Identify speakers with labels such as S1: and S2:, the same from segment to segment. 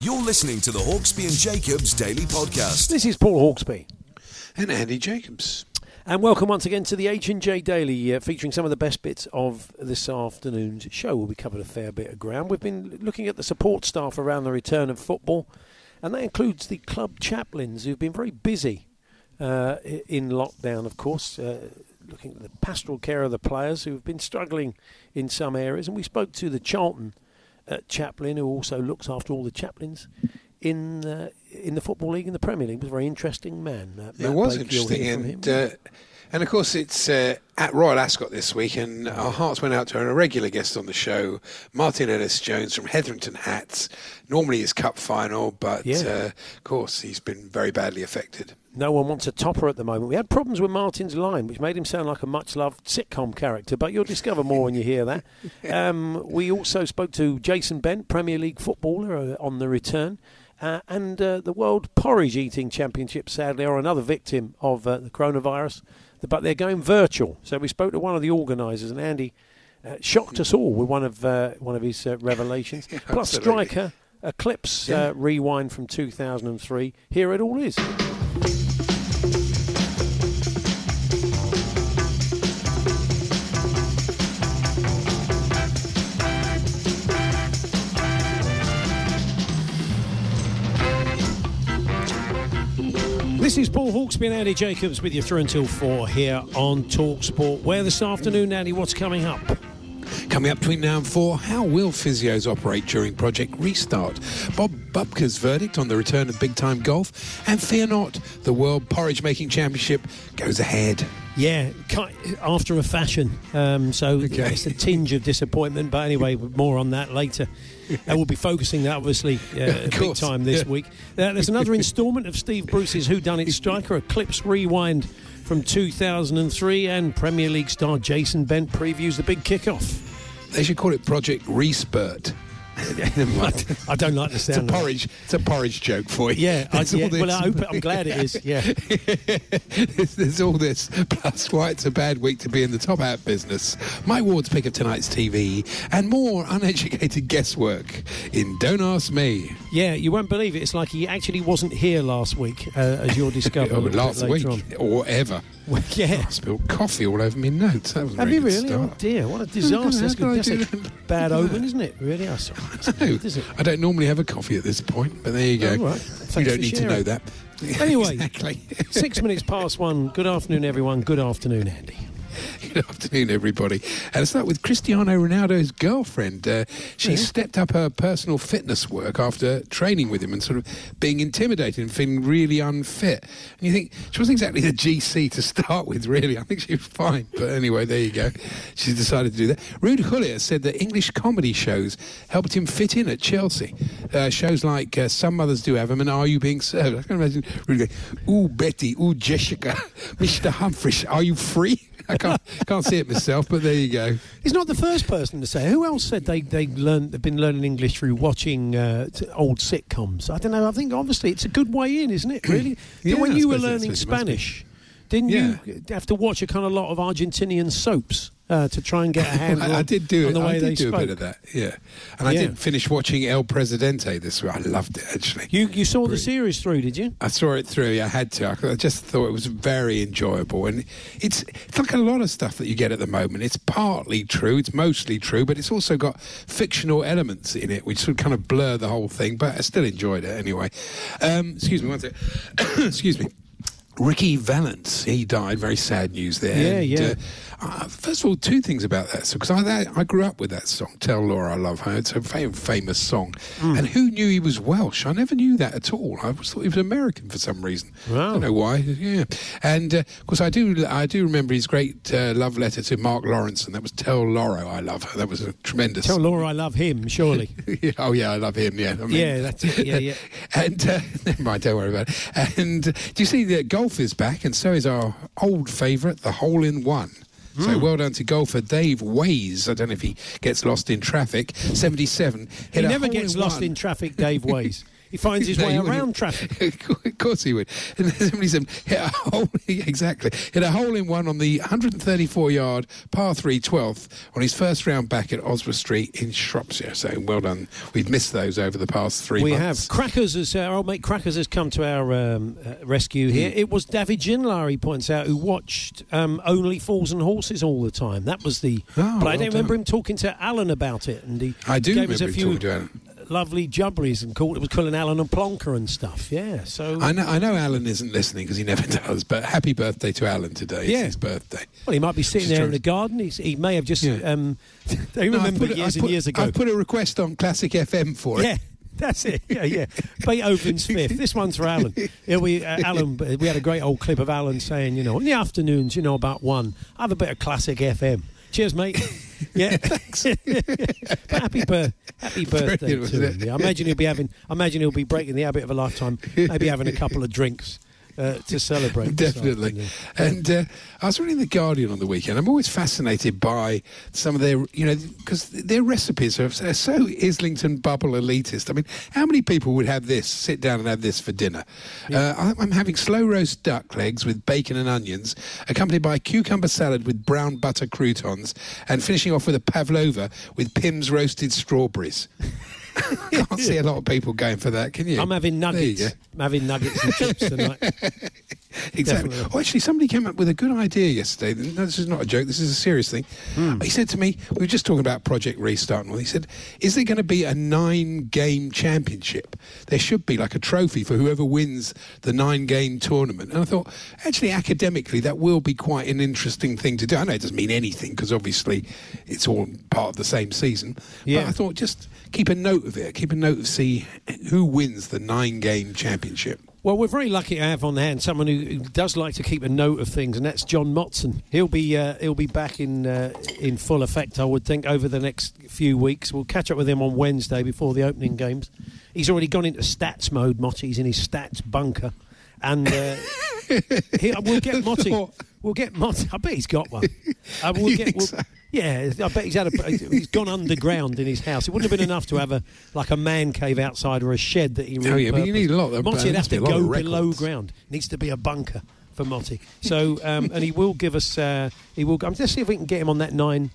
S1: You're listening to the Hawksbee and Jacobs Daily Podcast.
S2: This is Paul Hawksbee.
S3: and Andy Jacobs.
S2: And welcome once again to the H&J Daily, uh, featuring some of the best bits of this afternoon's show. We'll be covered a fair bit of ground. We've been looking at the support staff around the return of football, and that includes the club chaplains who've been very busy uh, in lockdown, of course, uh, looking at the pastoral care of the players who've been struggling in some areas. And we spoke to the Charlton uh, chaplain, who also looks after all the chaplains in uh, in the football league in the Premier League. He was a very interesting man. Uh,
S3: It was
S2: you'll
S3: interesting, and uh, and of course it's uh, at Royal Ascot this week, and our hearts went out to a regular guest on the show, Martin Ellis Jones from Hetherington Hats. Normally his cup final, but
S2: Yeah.
S3: uh, of course he's been very badly affected.
S2: No one wants a topper at the moment. We had problems with Martin's line, which made him sound like a much loved sitcom character, but you'll discover more when you hear that. Um, we also spoke to Jason Bent, Premier League footballer, uh, on the return. Uh, and uh, the World Porridge Eating Championship, sadly, are another victim of uh, the coronavirus, but they're going virtual. So we spoke to one of the organisers, and Andy uh, shocked us all with one of uh, one of his uh, revelations. Plus. Striker, Eclipse
S3: Yeah.
S2: uh, rewind from 2003. Here it all is. This is Paul Hawksbee and Andy Jacobs with you through until four here on Talk Sport. Where this afternoon, Andy, what's coming up?
S3: Coming up between now and four, how will physios operate during Project Restart? Bob Bubka's verdict on the return of big time golf, and fear not, the World Porridge Making Championship goes ahead.
S2: Yeah, after a fashion. Um, so
S3: Okay.
S2: it's a tinge of disappointment, but anyway, more on that later. And we'll be focusing that obviously uh, big time this
S3: yeah.
S2: week. Uh, there's another instalment of Steve Bruce's Who Done It Striker, a clips rewind from 2003, and Premier League star Jason Bent previews the big kickoff.
S3: They should call it Project Respurt.
S2: I don't like the sound.
S3: It's a
S2: that.
S3: porridge. It's a porridge joke for you.
S2: Yeah, I, yeah well, I hope, I'm glad it is. Yeah.
S3: there's, there's all this. Plus, why it's a bad week to be in the top hat business. Mike Ward's pick of tonight's TV and more uneducated guesswork in Don't Ask Me.
S2: Yeah, you won't believe it. It's like he actually wasn't here last week, uh, as you'll discover
S3: Oh, last week
S2: on.
S3: or ever.
S2: Well, yeah.
S3: I spilled coffee all over me notes. That was a
S2: Have you
S3: good
S2: really? Oh
S3: start.
S2: dear, what a disaster! That's,
S3: I
S2: that's a bad omen, isn't it? Really? Oh, sorry. It's
S3: No,
S2: not, is it?
S3: I don't normally have a coffee at this point, but there you go.
S2: Oh, right.
S3: You don't need to know that.
S2: Anyway.
S3: exactly.
S2: Six minutes past one. Good afternoon, everyone. Good afternoon, Andy.
S3: Good afternoon, everybody. And let's start with Cristiano Ronaldo's girlfriend. Uh, she stepped up her personal fitness work after training with him and sort of being intimidated and feeling really unfit. And you think she wasn't exactly the GC to start with, really. I think she was fine. But anyway, there you go. She's decided to do that. Ruud Gullit said that English comedy shows helped him fit in at Chelsea. Uh, shows like uh, Some Mothers Do Have Have 'Em and Are You Being Served? I can imagine Rude going, Ooh, Betty, ooh, Jessica, Mr. Humphries, are you free? I can't, can't see it myself, but there you go.
S2: He's not the first person to say. it. Who else said they they learned they've been learning English through watching uh, old sitcoms? I don't know. I think obviously it's a good way in, isn't it? Really.
S3: Yeah,
S2: when
S3: I
S2: you were learning
S3: what it must be.
S2: Spanish, didn't you have to watch a kind of lot of Argentinian soaps uh, to try and get a handle?
S3: I, I did do
S2: on the way
S3: I
S2: they
S3: do
S2: spoke?
S3: a bit of that. Yeah, and I
S2: Yeah.
S3: did finish watching El Presidente this week. I loved it actually.
S2: You you saw the series through, did you?
S3: I saw it through. I had to. I just thought it was very enjoyable, and it's it's like a lot of stuff that you get at the moment. It's partly true. It's mostly true, but it's also got fictional elements in it, which sort of kind of blur the whole thing. But I still enjoyed it anyway. Um, excuse me, one sec. excuse me. Ricky Valance, he died. Very sad news there.
S2: Yeah, yeah.
S3: Uh, first of all, two things about that because I, I grew up with that song. Tell Laura I love her. It's a fam- famous song.
S2: Hmm.
S3: And who knew he was Welsh? I never knew that at all. I always thought he was American for some reason. I don't know why. Yeah, and uh, of course I do. I do remember his great uh, love letter to Mark Lawrenson, and that was "Tell Laura I love her." That was a tremendous.
S2: Tell Laura I love him, surely.
S3: oh yeah, I love him. Yeah, I mean-
S2: Yeah, that's it. Yeah, yeah.
S3: and uh, never mind, don't worry about it. And uh, do you see that golf is back, and so is our old favourite, the hole in one.
S2: Hmm.
S3: So well done to golfer Dave Ways. I don't know if he gets lost in traffic. Seventy-seven.
S2: He
S3: hit a
S2: never gets
S3: in
S2: lost
S3: one.
S2: in traffic, Dave Ways. He finds his
S3: No,
S2: way
S3: wouldn't.
S2: around traffic.
S3: of course he would. And then 77 hit a hole, exactly, hit a hole in one on the 134 yard par 3 12th on his first round back at Oswestry in Shropshire. So well done. We've missed those over the past three
S2: We
S3: months.
S2: have. Crackers, has, uh, our old mate Crackers has come to our um, uh, rescue here.
S3: Hmm.
S2: It was David Ginola, he points out, who watched um, Only Fools and Horses all the time. That was the.
S3: Oh,
S2: but I don't remember him talking to Alan about it. And he
S3: I do
S2: gave us
S3: remember
S2: a
S3: him
S2: few
S3: talking to Alan.
S2: Lovely jubberies and called it was calling Alan and Plonker and stuff. Yeah, so.
S3: I know, I know Alan isn't listening because he never does, but happy birthday to Alan today.
S2: Yeah.
S3: It's his birthday.
S2: well, he might be sitting there in the garden. He's, he may have just.
S3: Yeah.
S2: Um,
S3: I've
S2: remember years and
S3: put-
S2: years ago.
S3: I've put a request on Classic FM for it.
S2: Yeah, that's it. Yeah, yeah. Beethoven's Fifth. This one's for Alan. Here we, uh, Alan. We had a great old clip of Alan saying, you know, in the afternoons, you know, about one, have a bit of classic FM. Cheers, mate. Yeah, thanks. but happy, bir- happy birthday
S3: Brilliant,
S2: to him. Yeah, I imagine he'll be having. I imagine he'll be breaking the habit of a lifetime. Maybe having a couple of drinks uh, to celebrate.
S3: Definitely. And uh, I was reading The Guardian on the weekend. I'm always fascinated by some of their, you know, because their recipes are, so Islington bubble elitist. I mean, how many people would have this, sit down and have this for dinner? Uh, I- I'm having slow roast duck legs with bacon and onions, accompanied by cucumber salad with brown butter croutons, and finishing off with a pavlova with Pimm's roasted strawberries. I can't see a lot of people going for that, can you?
S2: I'm having
S3: you
S2: nuggets. I'm having nuggets and chips tonight.
S3: Exactly.
S2: Definitely.
S3: Oh, actually, somebody came up with a good idea yesterday. No, this is not a joke. This is a serious thing.
S2: Hmm.
S3: He said to me, we were just talking about Project Restart and all. He said, is there going to be a nine-game championship? There should be like a trophy for whoever wins the nine-game tournament. And I thought, actually, academically, that will be quite an interesting thing to do. I know it doesn't mean anything because obviously it's all part of the same season.
S2: Yeah.
S3: But I thought just keep a note of it. Keep a note of see who wins the nine-game championship.
S2: Well, we're very lucky to have on hand someone who does like to keep a note of things, and that's John Motson. He'll be uh, he'll be back in uh, in full effect, I would think, over the next few weeks. We'll catch up with him on Wednesday before the opening games. He's already gone into stats mode. Motti. He's in his stats bunker, and uh, he, we'll get Motti. We'll get Motti. I bet he's got one. Uh, we'll get. we'll-
S3: so?
S2: Yeah, I bet he's had a. He's gone underground in his house. It wouldn't have been enough to have a like a man cave outside or a shed that he.
S3: Oh, yeah, but you need a lot of-
S2: Motti
S3: there
S2: would have to go below ground. Needs to be a bunker for Motti. So, um, and he will give us. Uh, he will. Um, let's see if we can get him on that nine,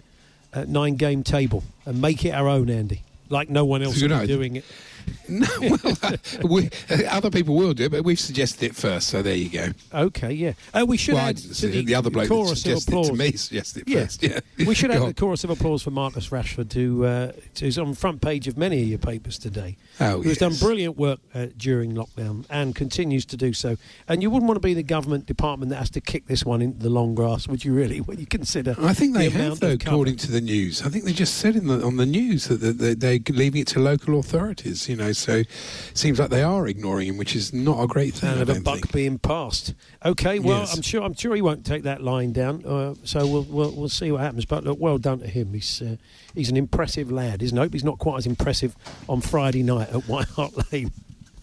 S2: uh, nine game table and make it our own, Andy. Like no one else be doing it.
S3: No, well, uh, we, uh, other people will do it, but we've suggested it first, so there you go.
S2: Okay, yeah. Uh, we should
S3: well,
S2: add the,
S3: the other bloke that
S2: chorus of
S3: suggested to me suggested it
S2: Yeah.
S3: first. Yeah,
S2: We should
S3: on.
S2: the chorus of applause for Marcus Rashford, who uh, who's on the front page of many of your papers today.
S3: Oh,
S2: who has done brilliant work uh, during lockdown and continues to do so. And you wouldn't want to be the government department that has to kick this one into the long grass, would you? Really, when you consider?
S3: I think they
S2: the
S3: have, though, according to the news. I think they just said in the, on the news that they, they, they're leaving it to local authorities. You know, so it seems like they are ignoring him, which is not a great thing.
S2: and of a buck
S3: think.
S2: being passed. Okay, well,
S3: Yes.
S2: I'm sure I'm sure he won't take that line down. Uh, so we'll, we'll we'll see what happens. But look, well done to him. He's uh, he's an impressive lad, isn't he? He's not quite as impressive on Friday night at White Hart Lane.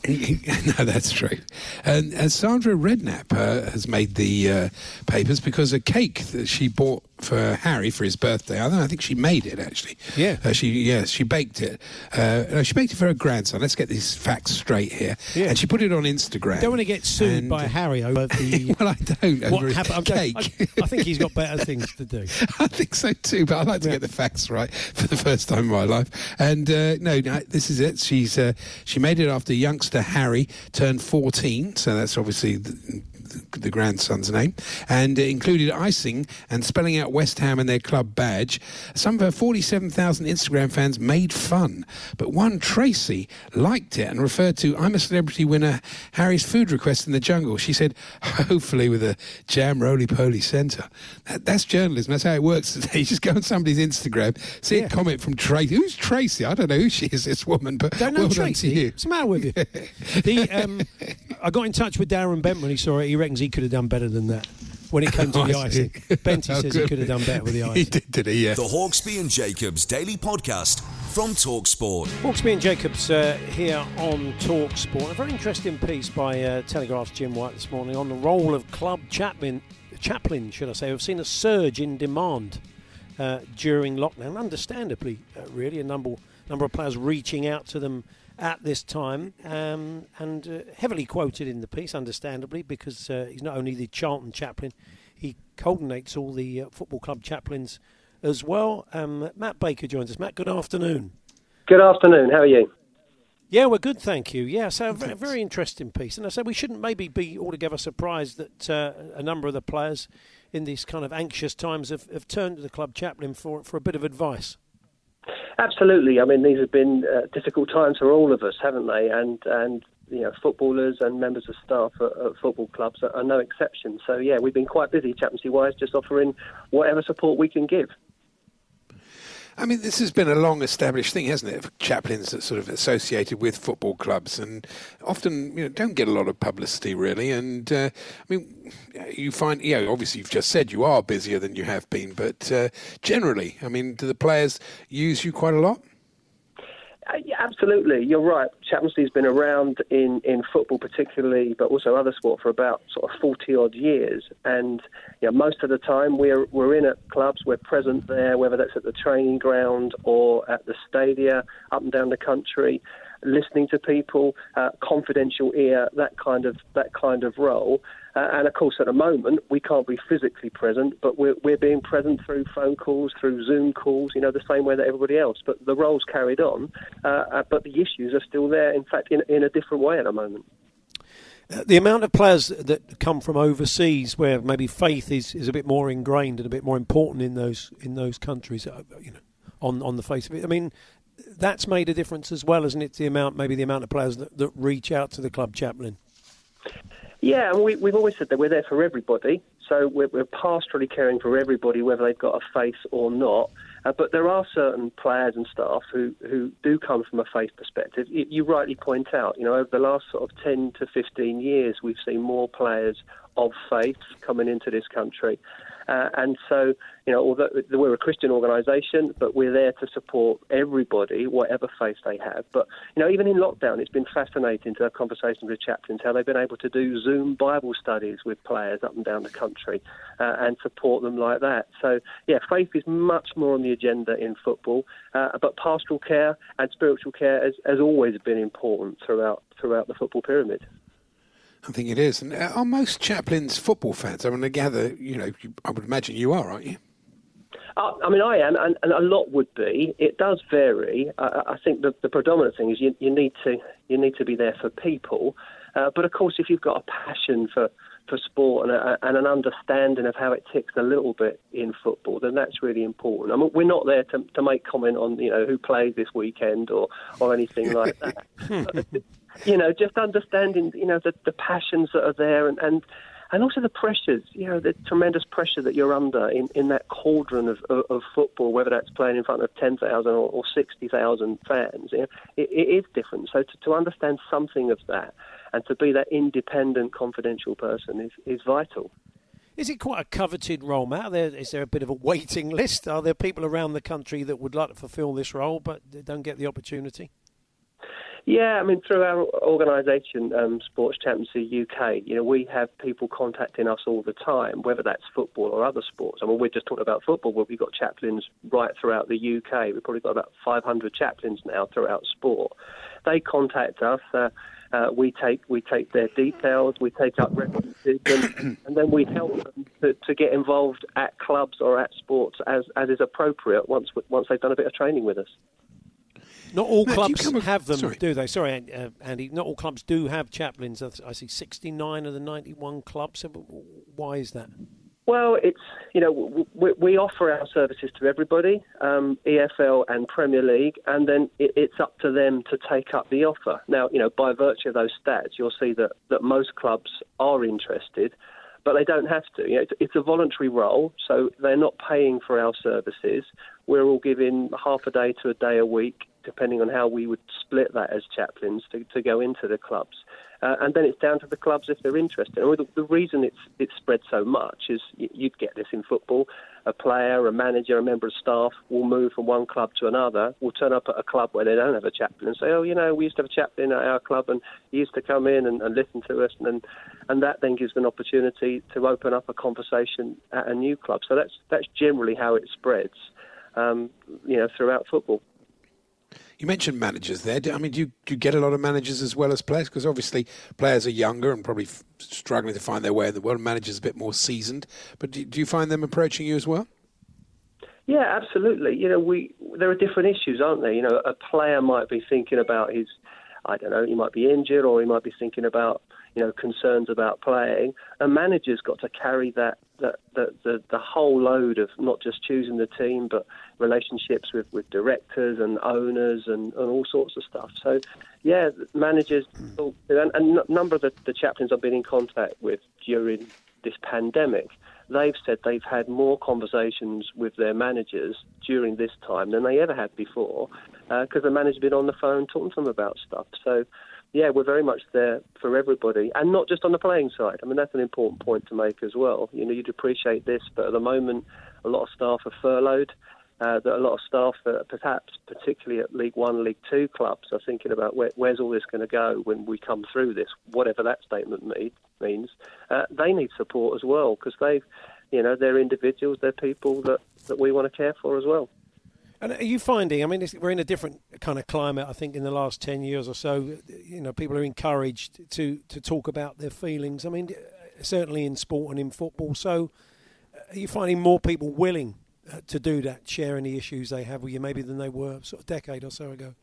S3: no, that's true. And, and Sandra Redknapp uh, has made the uh, papers because a cake that she bought for Harry for his birthday. I, don't know, I think she made it actually.
S2: Yeah.
S3: uh, she yes she baked it. Uh, no, she baked it for her grandson. Let's get these facts straight here.
S2: Yeah.
S3: And she put it on Instagram.
S2: Don't want to get sued
S3: And-
S2: by Harry over the.
S3: well, I don't.
S2: what
S3: over a
S2: happened?
S3: Cake.
S2: I, I think he's got better things to do.
S3: I think so too, but I like to
S2: Yeah.
S3: get the facts right for the first time in my life. And uh, no, no, this is it. She's uh, she made it after youngster Harry turned 14, so that's obviously th- the grandson's name, and included icing and spelling out West Ham and their club badge. Some of her 47,000 Instagram fans made fun, but one, Tracy, liked it and referred to I'm a Celebrity winner Harry's food request in the jungle. She said, hopefully with a jam roly poly centre. That, that's journalism. That's how it works today. You just go on somebody's Instagram, see
S2: Yeah.
S3: a comment from Tracy. Who's Tracy? I don't know who she is, this woman, but
S2: Don't know
S3: well
S2: Tracy.
S3: done to you.
S2: What's the matter with you? the, um, I got in touch with Darren Bent when he saw it. He reckons he could have done better than that when it came to the
S3: I
S2: icing.
S3: see.
S2: Benty says he could have done better with the
S3: He did, did he? Yeah.
S1: The Hawksbee and Jacobs Daily Podcast from Talksport.
S2: Hawksbee and Jacobs uh, here on Talk Sport. A very interesting piece by uh, Telegraph's Jim White this morning on the role of club chaplain, chaplain, should I say. We've seen a surge in demand uh, during lockdown, understandably, uh, really. A number number of players reaching out to them at this time, um, and uh, heavily quoted in the piece, understandably, because uh, he's not only the Charlton chaplain, he coordinates all the uh, football club chaplains as well. Um, Matt Baker joins us. Matt, good afternoon.
S4: Good afternoon. How are you?
S2: Yeah, we're good, thank you. Yeah, so a very, very interesting piece. And I said we shouldn't maybe be altogether surprised that uh, a number of the players in these kind of anxious times have, have turned to the club chaplain for, for a bit of advice.
S4: Absolutely. I mean, these have been uh, difficult times for all of us, haven't they? And and you know, footballers and members of staff at, at football clubs are, are no exception. So yeah, we've been quite busy, chaplaincy wise, just offering whatever support we can give.
S3: I mean, this has been a long established thing, hasn't it? Chaplains that sort of associated with football clubs and often you know, don't get a lot of publicity, really. And uh, I mean, you find, yeah, obviously you've just said you are busier than you have been, but uh, generally, I mean, do the players use you quite a lot?
S4: Uh, yeah, absolutely, you're right. Chaplaincy's been around in, in football particularly, but also other sport for about sort of forty odd years. And you know, most of the time we're we're in at clubs, we're present there, whether that's at the training ground or at the stadia, up and down the country, listening to people, uh, confidential ear, that kind of that kind of role. Uh, and of course, at the moment, we can't be physically present, but we're, we're being present through phone calls, through Zoom calls, you know, the same way that everybody else. But the role's carried on, uh, uh, but the issues are still there, in fact, in, in a different way at the moment.
S2: Uh, the amount of players that come from overseas, where maybe faith is, is a bit more ingrained and a bit more important in those in those countries, uh, you know, on on the face of it. I mean, that's made a difference as well, isn't it? The amount, maybe the amount of players that, that reach out to the club chaplain.
S4: Yeah, we, we've always said that we're there for everybody. So we're, we're pastorally caring for everybody, whether they've got a faith or not. Uh, but there are certain players and staff who, who do come from a faith perspective. You, you rightly point out, you know, over the last sort of 10 to 15 years, we've seen more players of faith coming into this country. Uh, and so, you know, although we're a Christian organisation, but we're there to support everybody, whatever faith they have. But, you know, even in lockdown, it's been fascinating to have conversations with chaplains, how they've been able to do Zoom Bible studies with players up and down the country uh, and support them like that. So, yeah, faith is much more on the agenda in football, uh, but pastoral care and spiritual care has, has always been important throughout throughout the football pyramid.
S3: I think it is. And uh, are most chaplains football fans? I mean, I gather, you know, you, I would imagine you are, aren't you?
S4: Uh, I mean, I am, and, and a lot would be. It does vary. Uh, I think the, the predominant thing is you, you need to you need to be there for people. Uh, but of course, if you've got a passion for, for sport and, a, and an understanding of how it ticks a little bit in football, then that's really important. I mean, we're not there to, to make comment on you know who plays this weekend or, or anything like that. You know, just understanding you know the, the passions that are there and. and and also the pressures, you know, the tremendous pressure that you're under in, in that cauldron of, of, of football, whether that's playing in front of 10,000 or, or 60,000 fans, you know, it, it is different. So to, to understand something of that and to be that independent, confidential person is, is vital.
S2: Is it quite a coveted role, Matt? Are there, is there a bit of a waiting list? Are there people around the country that would like to fulfil this role but don't get the opportunity?
S4: Yeah, I mean, through our organisation, um, Sports Chaplaincy UK, you know, we have people contacting us all the time, whether that's football or other sports. I mean, we're just talking about football, but we've got chaplains right throughout the UK. We've probably got about 500 chaplains now throughout sport. They contact us. Uh, uh, we take we take their details, we take up references, and, and then we help them to, to get involved at clubs or at sports as, as is appropriate once once they've done a bit of training with us.
S2: Not all
S3: Matt,
S2: clubs
S3: ac-
S2: have them,
S3: sorry.
S2: do they? Sorry, uh, Andy. Not all clubs do have chaplains. I I see 69 of the 91 clubs. So Why is that?
S4: Well, it's you know w- w- we offer our services to everybody, um, EFL and Premier League, and then it, it's up to them to take up the offer. Now, you know, by virtue of those stats, you'll see that that most clubs are interested, but they don't have to. You know, it's, it's a voluntary role, so they're not paying for our services. We're all giving half a day to a day a week, depending on how we would split that as chaplains to, to go into the clubs. Uh, and then it's down to the clubs if they're interested. And the, the reason it's it's spread so much is you'd get this in football. A player, a manager, a member of staff will move from one club to another. Will turn up at a club where they don't have a chaplain and say, "Oh, you know, we used to have a chaplain at our club, and he used to come in and, and listen to us." And and that then gives an opportunity to open up a conversation at a new club. So that's that's generally how it spreads, um, you know, throughout football.
S3: You mentioned managers there. I mean, do you, do you get a lot of managers as well as players? Because obviously players are younger and probably f- struggling to find their way in the world. Managers a bit more seasoned. But do, do you find them approaching you as well?
S4: Yeah, absolutely. You know, we there are different issues, aren't there? You know, a player might be thinking about his, I don't know, he might be injured, or he might be thinking about, you know, concerns about playing. A manager's got to carry that that the the, the whole load of not just choosing the team, but relationships with, with directors and owners and, and all sorts of stuff. So, yeah, managers and, and a number of the, the chaplains I've been in contact with during this pandemic, they've said they've had more conversations with their managers during this time than they ever had before uh, because the manager's been on the phone talking to them about stuff. So, yeah, we're very much there for everybody, and not just on the playing side. I mean, that's an important point to make as well. You know, you'd appreciate this, but at the moment, a lot of staff are furloughed. Uh, that a lot of staff, perhaps particularly at League One, League Two clubs, are thinking about where, where's all this going to go when we come through this, whatever that statement mean, means. Uh, they need support as well because they've, you know, they're individuals, they're people that, that we want to care for as well.
S2: And are you finding? I mean, we're in a different kind of climate. I think in the last ten years or so, you know, people are encouraged to to talk about their feelings. I mean, certainly in sport and in football. So, are you finding more people willing uh, to do that, sharing the issues they have with you, maybe than they were sort of a decade or so ago?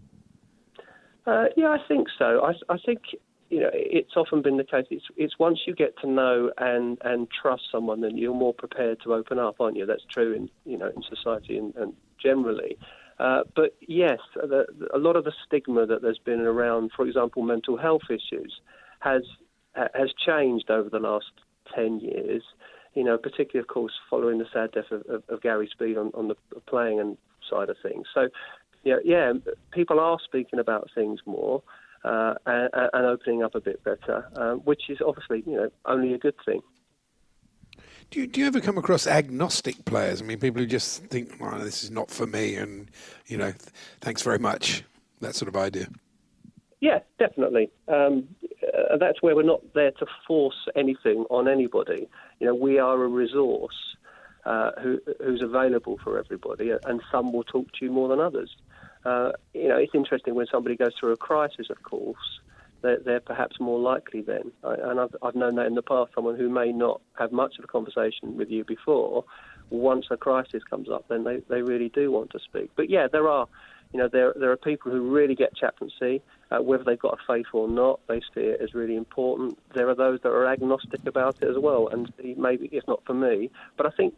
S4: Uh, yeah, I think so. I, I think you know it's often been the case. It's it's once you get to know and and trust someone, then you're more prepared to open up, aren't you? That's true in you know in society and, and generally. Uh, but yes, the, the, a lot of the stigma that there's been around, for example, mental health issues, has has changed over the last ten years. You know, particularly, of course, following the sad death of, of, of Gary Speed on, on the playing and side of things. So, yeah, yeah, people are speaking about things more uh, and, and opening up a bit better, uh, which is obviously, you know, only a good thing.
S3: Do you, do you ever come across agnostic players? I mean, people who just think, oh, this is not for me, and, you know, thanks very much, that sort of idea.
S4: Yeah, definitely. Um, uh, that's where we're not there to force anything on anybody. You know, we are a resource uh, who, who's available for everybody, and some will talk to you more than others. Uh, you know, it's interesting when somebody goes through a crisis, of course, they're, they're perhaps more likely then. I, and I've, I've known that in the past, someone who may not have much of a conversation with you before, once a crisis comes up, then they, they really do want to speak. But yeah, there are, you know, there, there are people who really get chaplaincy, uh, whether they've got a faith or not, they see it as really important. There are those that are agnostic about it as well, and maybe it's not for me. But I think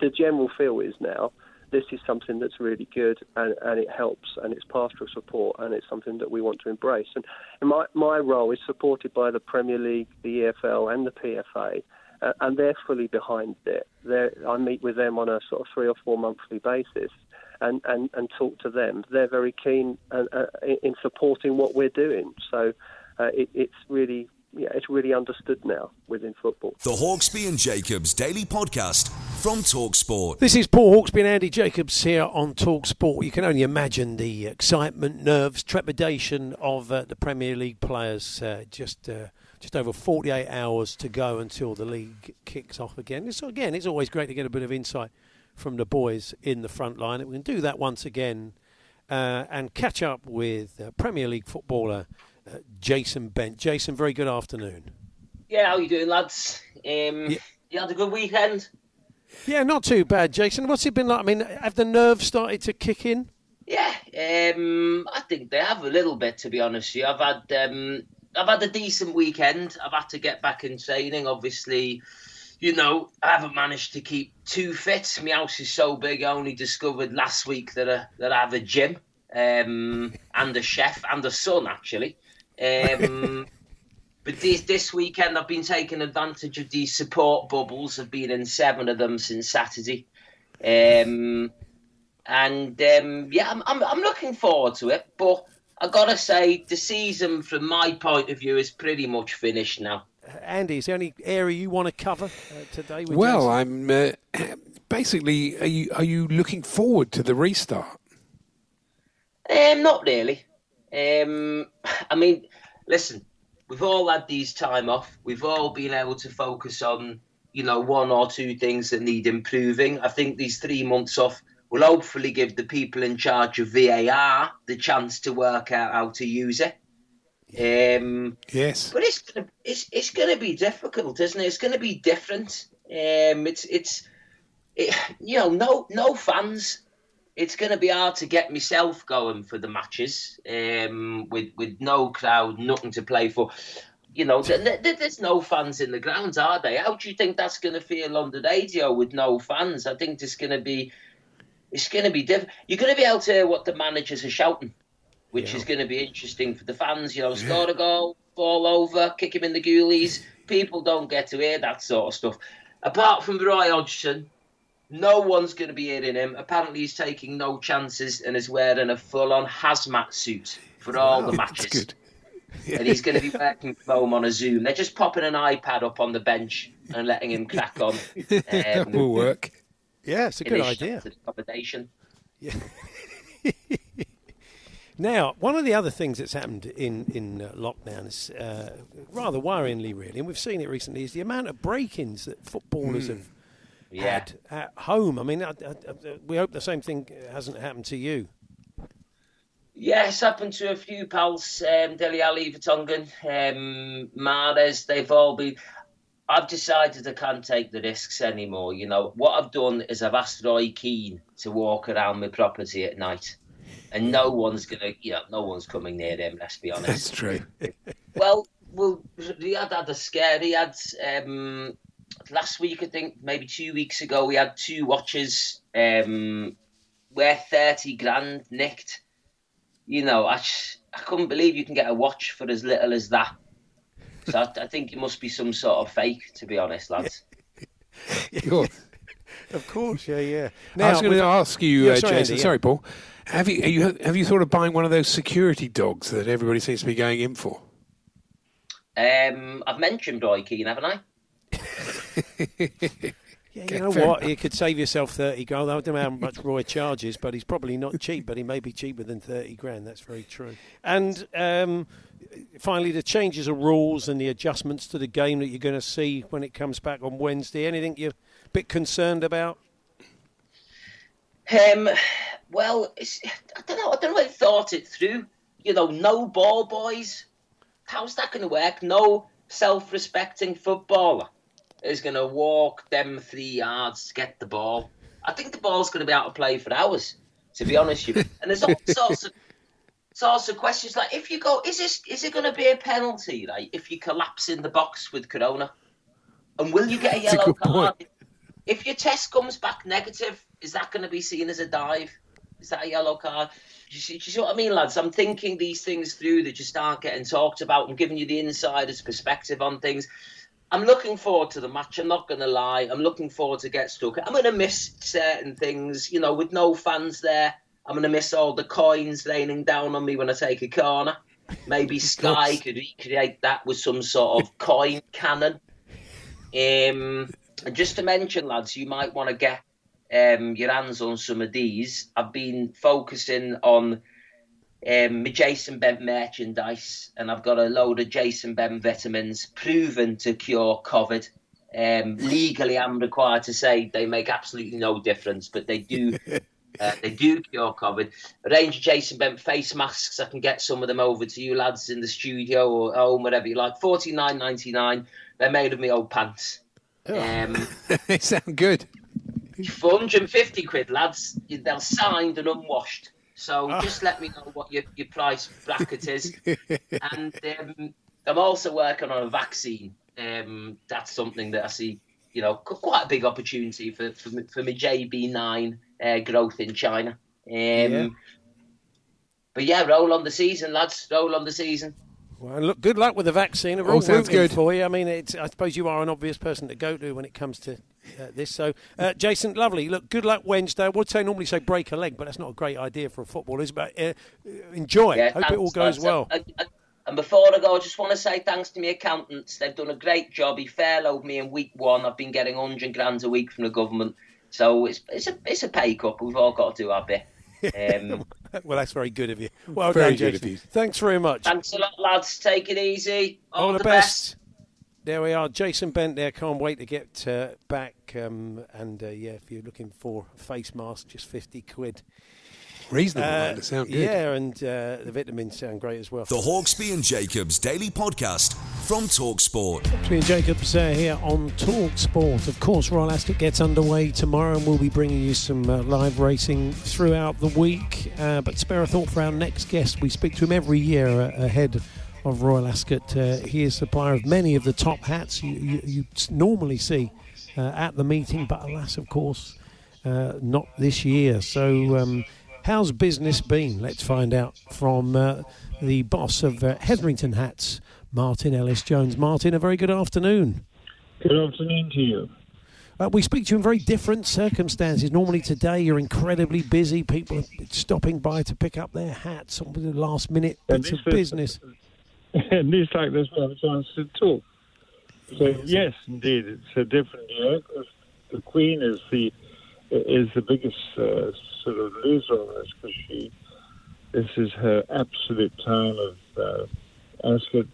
S4: the general feel is now this is something that's really good and, and it helps and it's pastoral support and it's something that we want to embrace. And, my, my role is supported by the Premier League, the EFL, and the PFA. Uh, and they're fully behind it. They're, I meet with them on a sort of three or four monthly basis and, and, and talk to them. They're very keen uh, uh, in supporting what we're doing. So uh, it, it's really yeah, it's really understood now within football.
S1: The Hawksbee and Jacobs Daily Podcast from Talksport.
S2: This is Paul Hawksbee and Andy Jacobs here on Talk Sport. You can only imagine the excitement, nerves, trepidation of uh, the Premier League players. Uh, just uh, just over 48 hours to go until the league kicks off again. So again, it's always great to get a bit of insight from the boys in the front line. We can do that once again uh, and catch up with uh, Premier League footballer uh, Jason Bent. Jason, very good afternoon.
S5: Yeah, how are you doing, lads? Um,
S2: Yeah.
S5: You had a good weekend?
S2: Yeah, not too bad, Jason. What's it been like? I mean, have the nerves started to kick in?
S5: Yeah, um, I think they have a little bit. To be honest, with you, I've had um, I've had a decent weekend. I've had to get back in training. Obviously, you know, I haven't managed to keep too fit. My house is so big. I only discovered last week that I, that I have a gym um, and a chef and a son actually. Um, but this this weekend, I've been taking advantage of these support bubbles. I've been in seven of them since Saturday. Um, and um, yeah, I'm, I'm, I'm looking forward to it. But I gotta say, the season, from my point of view, is pretty much finished now.
S2: Andy, is there any area you want to cover uh, today? With
S3: Well,
S2: Jason?
S3: I'm uh, basically. Are you are you looking forward to the restart?
S5: Um, not really. Um, I mean, listen, we've all had these time off. We've all been able to focus on, you know, one or two things that need improving. I think these three months off will hopefully give the people in charge of VAR the chance to work out how to use it. Um,
S3: Yes.
S5: but it's gonna, it's it's going to be difficult, isn't it? It's going to be different. Um, it's it's it, you know no no fans. It's going to be hard to get myself going for the matches um, with with no crowd, nothing to play for. You know, th- th- there's no fans in the grounds, are they? How do you think that's going to feel on the radio with no fans? I think it's going to be it's going to be different. You're going to be able to hear what the managers are shouting which is going to be interesting for the fans. You know, score a goal, fall over, kick him in the ghoulies. People don't get to hear that sort of stuff. Apart from Roy Hodgson, no one's going to be hitting him. Apparently, he's taking no chances and is wearing a full-on hazmat suit for all the
S3: That's
S5: matches.
S3: good.
S5: And he's going to be working from home on a Zoom. They're just popping an iPad up on the bench and letting him crack on.
S3: that
S5: um,
S3: will work.
S2: yeah, it's a good idea.
S5: accommodation.
S2: Now, one of the other things that's happened in in uh, lockdown is uh, rather worryingly, really, and we've seen it recently, is the amount of break-ins that footballers have
S5: Yeah.
S2: had at home. I mean, I, I, we hope the same thing hasn't happened to you.
S5: Yeah, it's happened to a few pals. Um, Dele Alli, Vertonghen, um, Mahrez, they've all been. I've decided I can't take the risks anymore. You know, what I've done is I've asked Roy Keane to walk around my property at night. And no one's going to, you know, no one's coming near him, let's be honest.
S3: That's true.
S5: Well, well, Riyad had a scare. He had um, last week, I think, maybe two weeks ago, we had two watches um, where thirty grand nicked. You know, I just, I couldn't believe you can get a watch for as little as that. So I, I think it must be some sort of fake, to be honest, lads.
S3: Sure.
S2: Of course, yeah, yeah.
S3: Now, I was going to ask you,
S2: Yeah,
S3: uh,
S2: sorry,
S3: Jason.
S2: Andy, yeah.
S3: Sorry, Paul. Have you, are you have you thought of buying one of those security dogs that everybody seems to be going in for?
S5: Um, I've mentioned Roy Keane, haven't I?
S2: Yeah, you know
S3: fair
S2: what? You could save yourself thirty grand. I don't know how much Roy charges, but he's probably not cheap. But he may be cheaper than thirty grand. That's very true. And um, finally, the changes of rules and the adjustments to the game that you're going to see when it comes back on Wednesday. Anything you're a bit concerned about?
S5: Um, well, it's, I don't know. I don't know. I thought it through. You know, no ball boys. How's that going to work? No self-respecting footballer is going to walk them three yards to get the ball. I think the ball's going to be out of play for hours. To be honest with you, and there's all sorts of sorts of questions like if you go, is this is it going to be a penalty? Like if you collapse in the box with Corona, and will you get a
S3: That's a
S5: yellow
S3: point.
S5: card? If your test comes back negative, is that going to be seen as a dive? Is that a yellow card? Do you, see, do you see what I mean, lads? I'm thinking these things through that just aren't getting talked about. I'm giving you the insider's perspective on things. I'm looking forward to the match. I'm not going to lie. I'm looking forward to get stuck. I'm going to miss certain things, you know, with no fans there. I'm going to miss all the coins raining down on me when I take a corner. Maybe Sky could recreate that with some sort of coin cannon. Um, and just to mention, lads, you might want to get um, your hands on some of these. I've been focusing on um, my Jason Bent merchandise, and I've got a load of Jason Bent vitamins proven to cure COVID. Um, legally, I'm required to say they make absolutely no difference, but they do. Uh, they do cure COVID. A range of Jason Bent face masks. I can get some of them over to you lads in the studio or home, whatever you like. Forty nine ninety nine. They're made of my old pants. Um,
S3: they sound good.
S5: 450 quid, lads. They're signed and unwashed. So just let me know what your, your price bracket is. and um, I'm also working on a vaccine. Um, that's something that I see, you know, quite a big opportunity for for, me- for my JB9 uh, growth in China. Um,
S2: Yeah.
S5: But yeah, roll on the season, lads. Roll on the season.
S2: Well, look, good luck with the vaccine. We're
S3: All
S2: all
S3: sounds
S2: rooting
S3: good.
S2: for you. I mean, it's, I suppose you are an obvious person to go to when it comes to uh, this. So, uh, Jason, lovely. Look, good luck Wednesday. I would say normally say break a leg, but that's not a great idea for a footballer. Is but uh, enjoy.
S5: Yeah,
S2: Hope it all goes
S5: lads.
S2: well.
S5: And, and- and before I go, I just want to say thanks to my accountants. They've done a great job. He furloughed me in week one. I've been getting 100 grand a week from the government. So it's, it's, a, it's a pay cut. We've all got to do our bit. Um,
S2: well, that's very good of you. Well
S3: Very
S2: done,
S3: good of
S2: Jason.
S3: you.
S2: Thanks very much.
S5: thanks a lot, lads. Take it easy. All,
S2: All the best. There we are, Jason Bent. There, can't wait to get uh, back. Um, and uh, yeah, if you're looking for a face mask, just fifty quid.
S3: Reasonable,
S2: Uh,
S3: man. It sound good.
S2: yeah, and uh, the vitamins sound great as well.
S1: The Hawksbee and Jacobs Daily Podcast from Talksport.
S2: Me and Jacobs uh, here on Talk Sport. Of course, Royal Ascot gets underway tomorrow, and we'll be bringing you some uh, live racing throughout the week. Uh, but spare a thought for our next guest. We speak to him every year uh, ahead of Royal Ascot. Uh, he is supplier of many of the top hats you, you, you normally see uh, at the meeting, but alas, of course, uh, not this year. So. Um, How's business been? Let's find out from uh, the boss of uh, Hetherington Hats, Martin Ellis Jones. Martin, a very good afternoon.
S6: Good afternoon to you.
S2: Uh, we speak to you in very different circumstances. Normally, today you're incredibly busy. People are stopping by to pick up their hats on the last minute bits of business.
S6: and it's like this we have a chance to talk. So yes, indeed, it's a different year. 'cause The Queen is the is the biggest uh, sort of loser on this because she this is her absolute time of uh, Ascot.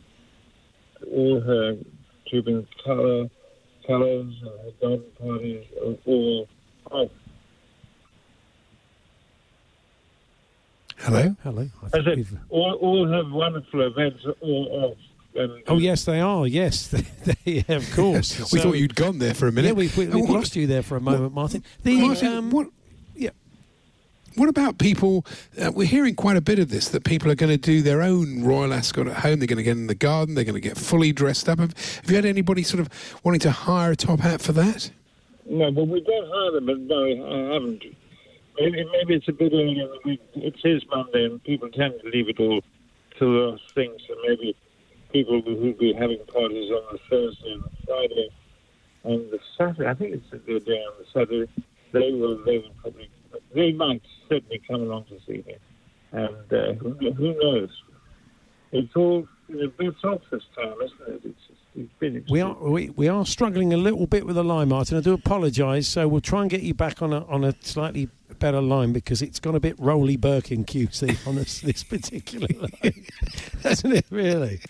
S6: All her tubing colour colours and her garden parties are all off.
S3: Hello?
S2: Hello. I
S6: I
S2: think
S6: said
S2: we've-
S6: all all her wonderful events are all off. And
S2: Oh, yes, they are. Yes, yeah, of course.
S3: we
S2: So-
S3: thought you'd gone there for a minute.
S2: Yeah, we've, we, we've
S3: what-
S2: lost you there for a moment, Martin. The,
S3: Martin,
S2: um,
S3: what,
S2: yeah.
S3: what about people? Uh, we're hearing quite a bit of this that people are going to do their own Royal Ascot at home. They're going to get in the garden. They're going to get fully dressed up. Have, have you had anybody sort of wanting to hire a top hat for that?
S6: No, but we don't hire them, but no, I haven't. Maybe, maybe it's a bit early in the week. It is Monday, and people tend to leave it all to the last thing. So maybe people who will be having parties on the Thursday and the Friday and the Saturday. I think it's a good day on the Saturday. They will. They will probably. They might certainly come along to see me, and uh, who, who knows? It's all you know, it's off this time, isn't it? It's,
S2: We are we, we are struggling a little bit with the line, Martin. I do apologise. So we'll try and get you back on a on a slightly better line because it's gone a bit Rowley Birkin QC on this, this particular line, hasn't it? Really.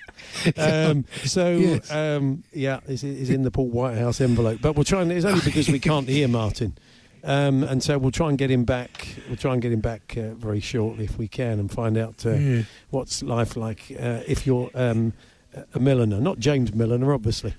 S2: Um, so
S3: Yes.
S2: um, yeah, it's, it's in the Paul Whitehouse envelope. But we'll try and it's only because we can't hear Martin. Um, and so we'll try and get him back. We'll try and get him back uh, very shortly if we can, and find out uh,
S3: Yeah.
S2: what's life like uh, if you're um, milliner, not James Milner, obviously.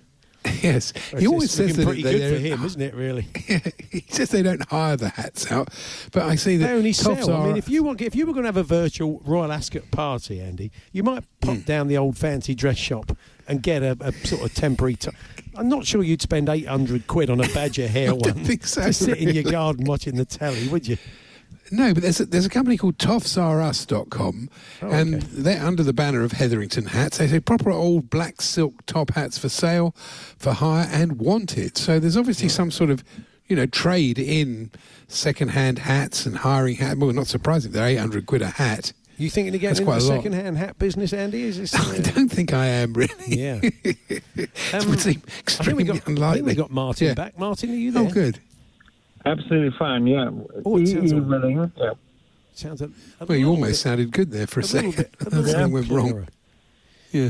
S3: yes. He
S2: It's
S3: always says that
S2: pretty
S3: they,
S2: good for
S3: don't-
S2: him, isn't it? Really,
S3: he says they don't hire the hats out, but I see that
S2: they only sell.
S3: are.
S2: I mean, if you want, if you were going to have a virtual Royal Ascot party, Andy, you might pop
S3: Hmm.
S2: down the old fancy dress shop and get a, a sort of temporary. T- I'm not sure you'd spend 800 quid on a badger hair one
S3: think so,
S2: to sit in your garden watching the telly, would you?
S3: No, but there's a, there's a company called toffsrus.com,
S2: Oh,
S3: and
S2: okay.
S3: they're under the banner of Hetherington hats. They say proper old black silk top hats for sale, for hire, and wanted. So there's obviously some sort of, you know, trade in second-hand hats and hiring hats. Well, not surprising, they're 800 quid a hat.
S2: You thinking of
S3: That's
S2: into the
S3: a
S2: second-hand hat business, Andy? Is this?
S3: I
S2: uh,
S3: don't think I am really.
S2: yeah.
S3: it would seem
S2: I think, we
S3: extremely
S2: got, I
S3: unlikely.
S2: think we got Martin
S3: Yeah.
S2: back. Martin, are you there?
S3: Oh, good.
S6: Absolutely fine. Yeah.
S2: Oh, it sounds all-
S6: emailing, yeah.
S2: Sounds a, a
S3: Well, you almost
S2: bit-
S3: sounded good there for a,
S2: a
S3: second.
S2: bit, a little
S3: Nothing
S2: bit
S3: went wrong. Yeah.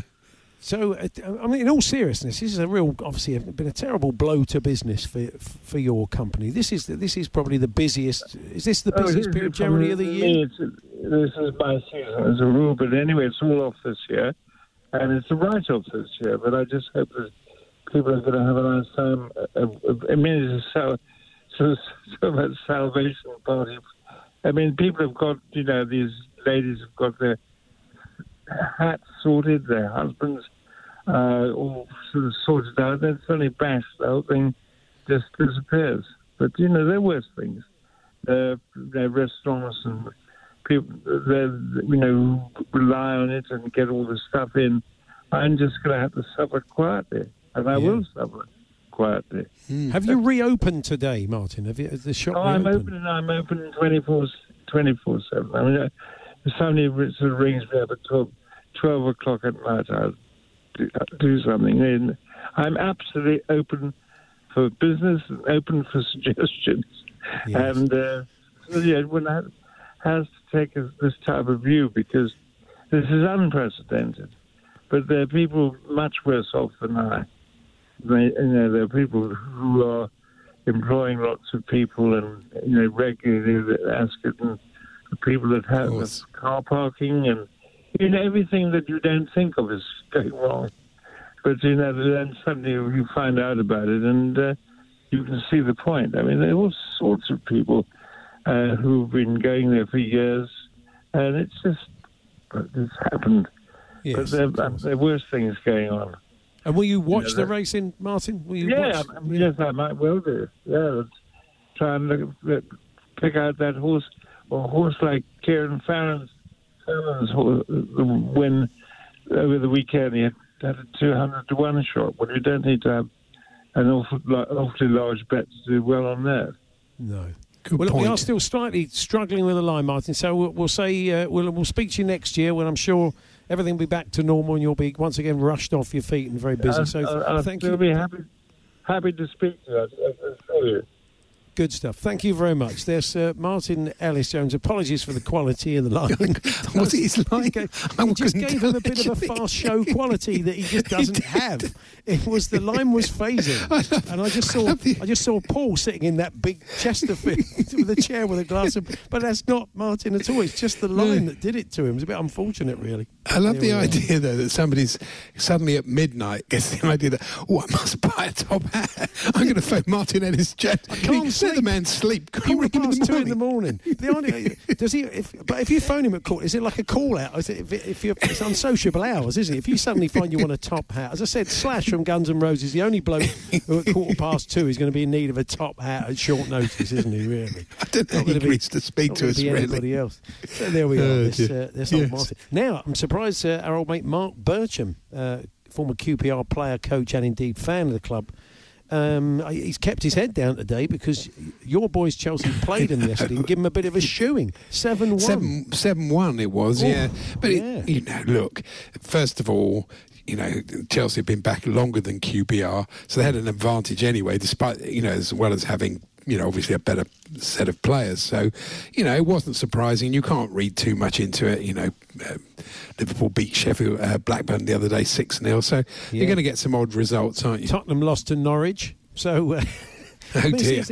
S2: So, uh, I mean, in all seriousness, this is a real, obviously, been a terrible blow to business for for your company. This is this is probably the busiest. Is this the
S6: Oh,
S2: busiest
S6: it is-
S2: period
S6: for
S2: generally of the
S6: me,
S2: year?
S6: It's, this is my season as a rule, but anyway, it's all off this year, and it's a write-off this year. But I just hope that people are going to have a nice time. Uh, uh, I mean, it's a sal- sort of, sort of a salvation party I mean, people have got, you know, these ladies have got their hats sorted, their husbands uh, all sort of sorted out. Then suddenly, bash, the whole thing just disappears. But, you know, there are worse things. Uh, there are restaurants and people that, you know, rely on it and get all the stuff in. I'm just going to have to suffer quietly. And I
S2: Yeah.
S6: will suffer quietly.
S2: Have you reopened today, Martin? Have you, has the shop
S6: Oh, I'm
S2: reopened?
S6: open. I'm open 24 24 seven. I mean, uh, if somebody r- sort of rings me up at 12, 12 o'clock at night, I'll do, I'll do something. And I'm absolutely open for business, and open for suggestions,
S2: Yes.
S6: and uh, yeah, one ha- has to take a, this type of view because this is unprecedented. But there are people much worse off than I. You know, there are people who are employing lots of people and you know regularly asking the people that have car parking and you know everything that you don't think of is going wrong. But you know then suddenly you find out about it and uh, you can see the point. I mean there are all sorts of people uh, who've been going there for years, and it's just it's happened.
S2: Yes,
S6: but there, there are worse things going on.
S2: And will you watch
S6: Yeah,
S2: the
S6: that-
S2: racing, Martin? Will you
S6: Yeah,
S2: watch?
S6: I mean, yes, I might well do. Yeah, try and look, look, pick out that horse or a horse like Kieran Farron's, Farron's horse, win over the weekend. He had, had a 200 to 1 shot. Well, you don't need to have an awful, awfully large bet to do well on that.
S2: No.
S3: Good
S2: well, look, we are still slightly struggling with the line, Martin. So we'll, we'll say uh, we'll we'll speak to you next year when I'm sure everything will be back to normal and you'll be once again rushed off your feet and very busy.
S6: I'll,
S2: so
S6: I'll, I'll
S2: thank
S6: still be happy, happy to speak to you. I, I, I assure you.
S2: Good stuff. Thank you very much. There's uh, Martin Ellis Jones. Apologies for the quality of the line.
S3: Was it his line?
S2: He,
S3: I
S2: he just gave him a bit of a fast show quality that he just doesn't have. It was the line was phasing, and I just saw I just saw Paul sitting in that big Chesterfield with a chair with a glass of. But that's not Martin at all. It's just the line that did it to him. It's a bit unfortunate, really.
S3: I love the
S2: we are.
S3: idea, though, that somebody's suddenly at midnight gets the idea that, oh, I must buy a top hat. I'm going to phone Martin Ellis Jones. I
S2: can't
S3: Let the man sleep. Call him in the
S2: two in the
S3: morning.
S2: morning. The idea, does he? If, but if you phone him at call, is it like a call out? Is it, if, if you're, it's unsociable hours, isn't it? If you suddenly find you want a top hat, as I said, Slash from Guns N' Roses, the only bloke who at quarter past two is going to be in need of a top hat at short notice, isn't he? Really?
S3: I don't know
S2: Not
S3: he
S2: gonna
S3: agrees to speak
S2: not
S3: to us,
S2: be
S3: really.
S2: anybody else. So there we are.
S3: Oh,
S2: this
S3: dear.
S2: uh, this old
S3: Yes.
S2: Martin. Now I'm surprised uh, our old mate Marc Bircham, uh, former QPR player, coach, and indeed fan of the club. Um, he's kept his head down today because your boys Chelsea played him yesterday and give him a bit of a shoeing. Seven one.
S3: Seven, seven one it was,
S2: Oh,
S3: yeah. But
S2: yeah.
S3: It, you know, look, first of all, you know, Chelsea have been back longer than QPR, so they had an advantage anyway, despite you know, as well as having you know, obviously a better set of players. So, you know, it wasn't surprising. You can't read too much into it. You know, uh, Liverpool beat Sheffield uh, Blackburn the other day six 0 So
S2: Yeah.
S3: you're going to get some odd results, aren't you?
S2: Tottenham lost to Norwich. So, uh,
S3: Oh dear.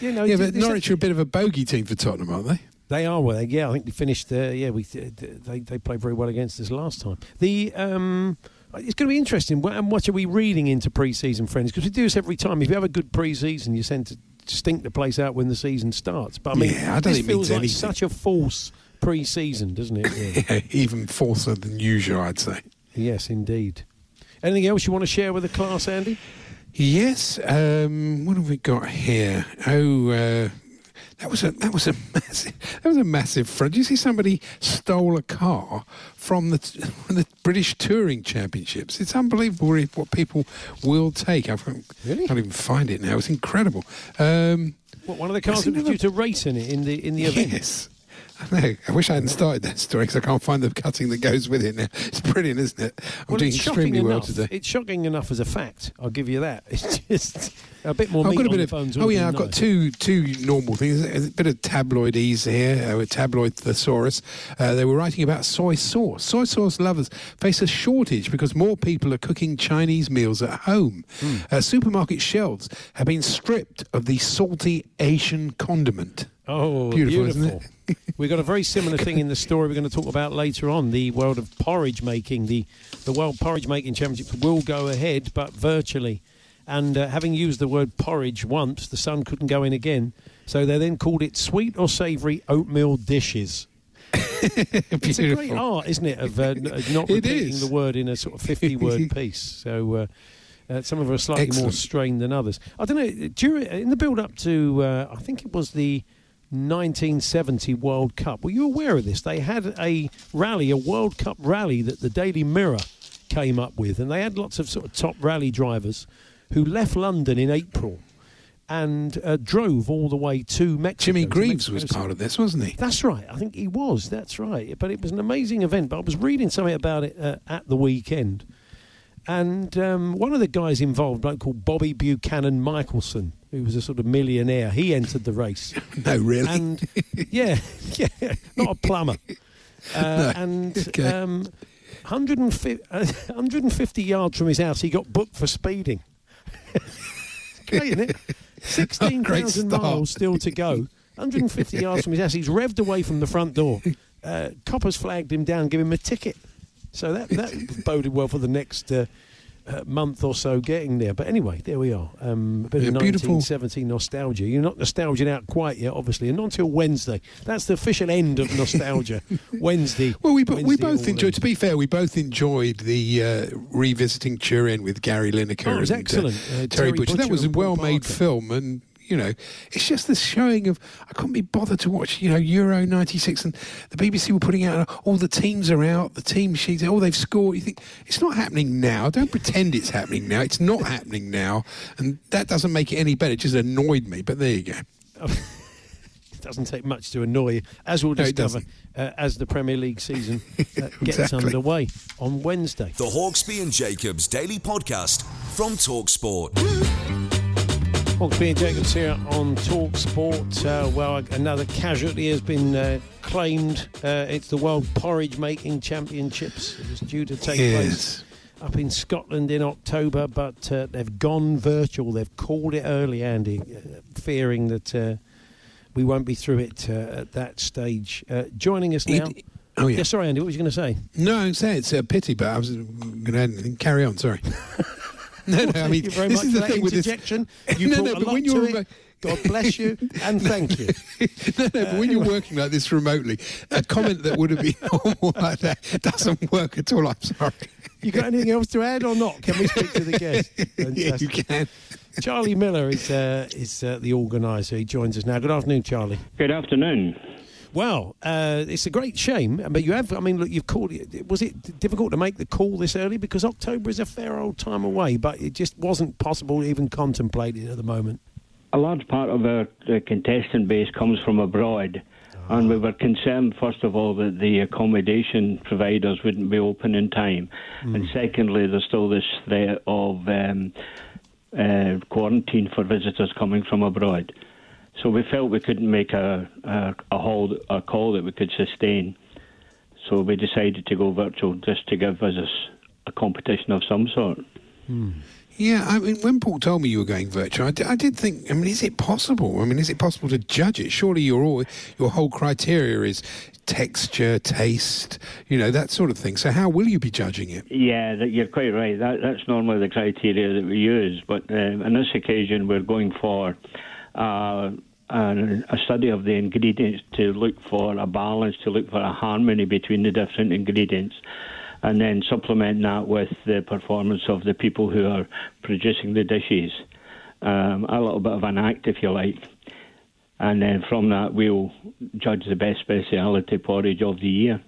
S2: you know,
S3: yeah, but Norwich are a bit of a bogey team for Tottenham, aren't they?
S2: They are well. Yeah, I think they finished. Uh, yeah, we they they played very well against us last time. The um, it's going to be interesting. What, and what are we reading into pre-season, friends? Because we do this every time. If you have a good pre-season, you tend to stink the place out when the season starts. But I mean,
S3: Yeah, I don't
S2: this feels like
S3: anything.
S2: such a false pre-season, doesn't it? really?
S3: Yeah, even falser than usual, I'd say.
S2: yes, indeed. Anything else you want to share with the class, Andy?
S3: Yes. Um, what have we got here? Oh, uh, that was a that was a massive that was a massive front. Did you see somebody stole a car from the from the British Touring Championships? It's unbelievable what people will take. I can't,
S2: Really?
S3: can't even find it now. It's incredible. Um,
S2: What one of the cars that
S3: he
S2: was
S3: never-
S2: due to race in it in the in the event?
S3: yes. I know. I wish I hadn't started that story because I can't find the cutting that goes with it now. It's brilliant, isn't it? I'm
S2: Well,
S3: doing extremely
S2: shocking
S3: well
S2: enough.
S3: today.
S2: It's shocking enough as a fact. I'll give you that. It's just a bit more
S3: I've
S2: meat
S3: got a bit of oh yeah, I've got two two normal things. A bit of tabloid ease here uh, with tabloid thesaurus. Uh, they were writing about soy sauce. Soy sauce lovers face a shortage because more people are cooking Chinese meals at home.
S2: Hmm.
S3: Uh, supermarket shelves have been stripped of the salty Asian condiment.
S2: Oh,
S3: Beautiful,
S2: beautiful. We've got a very similar thing in the story we're going to talk about later on. The world of porridge making, the the World Porridge Making Championships will go ahead, but virtually. And uh, having used the word porridge once, the sun couldn't go in again. So they then called it sweet or savoury oatmeal dishes. It's a great art, isn't it, of uh, not repeating the word in a sort of 50 word piece. So uh, uh, some of them are slightly more strained than others. I don't know, during, in the build up to, uh, I think it was the 1970 World Cup, were you aware of this? They had a rally, a World Cup rally that the Daily Mirror came up with, and they had lots of sort of top rally drivers who left London in April. And uh, drove all the way to Mexico.
S3: Jimmy Greaves
S2: Mexico
S3: was part of this, wasn't he?
S2: That's right. I think he was. That's right. But it was an amazing event. But I was reading something about it uh, at the weekend. And um, one of the guys involved, a bloke called Bobby Buchanan Michaelson, who was a sort of millionaire, he entered the race.
S3: No, really.
S2: And yeah, yeah, not a plumber. Uh, And
S3: okay.
S2: um, 150, uh, 150 yards from his house, he got booked for speeding. Great, isn't it?
S3: Oh,
S2: 16,000
S3: start.
S2: miles still to go. 150 yards from his house. He's revved away from the front door. Uh, coppers flagged him down, give him a ticket. So that, that boded well for the next uh, uh, month or so getting there. But anyway, there we are. Um, a bit
S3: Yeah,
S2: of
S3: beautiful.
S2: 1970 nostalgia. You're not nostalgic out quite yet, obviously, and not until Wednesday. That's the official end of nostalgia. Wednesday.
S3: Well, we, bo- we both enjoyed. To be fair, we both enjoyed the uh, revisiting Turin with Gary Lineker
S2: Oh, it was
S3: and
S2: excellent. Uh,
S3: Terry,
S2: Terry
S3: Butcher. That was a well-made film, and you know, it's just the showing of. I couldn't be bothered to watch, you know, Euro '96, and the BBC were putting out all the teams are out, the team sheets, oh, they've scored. You think it's not happening now? Don't pretend it's happening now. It's not happening now, and that doesn't make it any better. It just annoyed me. But there you go.
S2: It doesn't take much to annoy you, as we'll
S3: No,
S2: discover uh, as the Premier League season uh, gets
S3: Exactly.
S2: underway on Wednesday.
S1: The Hawksbee and Jacobs Daily Podcast from Talksport.
S2: Hawksbee and Jacobs here on Talk Sport. Uh, well, another casualty has been uh, claimed. Uh, it's the World Porridge Making Championships. It was due to take
S3: Yes.
S2: place up in Scotland in October, but uh, they've gone virtual. They've called it early, Andy, uh, fearing that uh, we won't be through it uh, at that stage. Uh, joining us now.
S3: It- oh, yeah.
S2: sorry, Andy. What was you going to say?
S3: No, I'm saying it's a pity, but I was going to carry on. Sorry. no, no. I mean,
S2: you very
S3: this
S2: much
S3: is the
S2: that
S3: thing with this.
S2: interjection. You
S3: no, no,
S2: a
S3: but
S2: lot
S3: when you're
S2: it. God bless you and thank you.
S3: no, no, but when you're working like this remotely, a comment that would have been normal like that doesn't work at all. I'm sorry.
S2: You got anything else to add or not? Can we speak to the guest?
S3: yeah, you can.
S2: Charlie Miller is uh, is uh, the organiser. He joins us now. Good afternoon, Charlie.
S7: Good afternoon.
S2: Well, uh, it's a great shame, but you have. I mean, look, you've called it. Was it difficult to make the call this early because October is a fair old time away, but it just wasn't possible to even contemplate it at the moment.
S7: A large part of our contestant base comes from abroad, and we were concerned, first of all, that the accommodation providers wouldn't be open in time, and secondly, there's still this threat of um, uh, quarantine for visitors coming from abroad. So we felt we couldn't make a a, a, hold, a call that we could sustain. So we decided to go virtual just to give us a competition of some sort.
S3: Yeah, I mean, when Paul told me you were going virtual, I did, did think. I mean, is it possible? I mean, is it possible to judge it? Surely your all, your whole criteria is texture, taste, you know, that sort of thing. So how will you be judging it?
S7: Yeah, that, you're quite right. That, that's normally the criteria that we use, but um, on this occasion we're going for uh, a, study of the ingredients to look for a balance, to look for a harmony between the different ingredients, and then supplement that with the performance of the people who are producing the dishes. Um, a little bit of an act, if you like. And then from that, we'll judge the best speciality porridge of the year.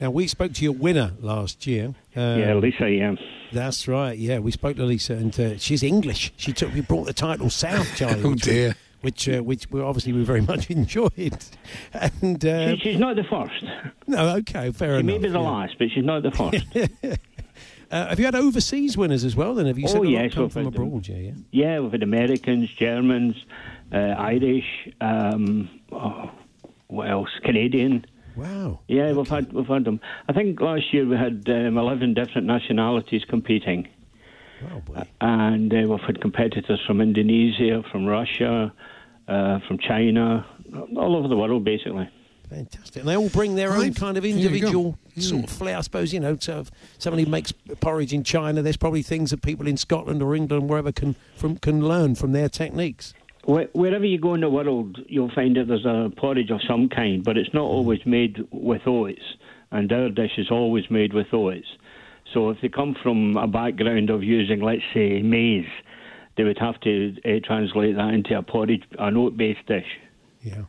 S2: Now we spoke to your winner last year. Uh,
S7: yeah, Lisa, yeah.
S2: That's right. Yeah, we spoke to Lisa, and uh, she's English. She took, we brought the title South, Charlie.
S3: Oh,
S2: we-
S3: dear.
S2: which, uh, which we obviously we very much enjoyed. And uh,
S7: She, she's not the first.
S2: no, okay, fair
S7: She
S2: enough.
S7: may be the
S2: yeah.
S7: last, but she's not the first.
S2: Uh, have you had overseas winners as well? Then have you said
S7: Oh, yes,
S2: come from abroad? Yeah, yeah.
S7: yeah, we've had Americans, Germans, uh, Irish, um, oh, what else? Canadian.
S2: Wow.
S7: Yeah, we've had we've had them. I think last year we had um, eleven different nationalities competing,
S2: Oh boy.
S7: and uh, we've had competitors from Indonesia, from Russia, uh, from China, all over the world, basically.
S2: Fantastic. And they all bring their own kind of
S3: There you go.
S2: individual sort of flair. I suppose, you know, so if somebody makes porridge in China, there's probably things that people in Scotland or England, wherever, can from can learn from their techniques.
S7: Wh- Wherever you go in the world, you'll find that there's a porridge of some kind, but it's not always made with oats, and our dish is always made with oats. So if they come from a background of using, let's say, maize, they would have to uh, translate that into a porridge, an oat-based dish.
S2: Yeah.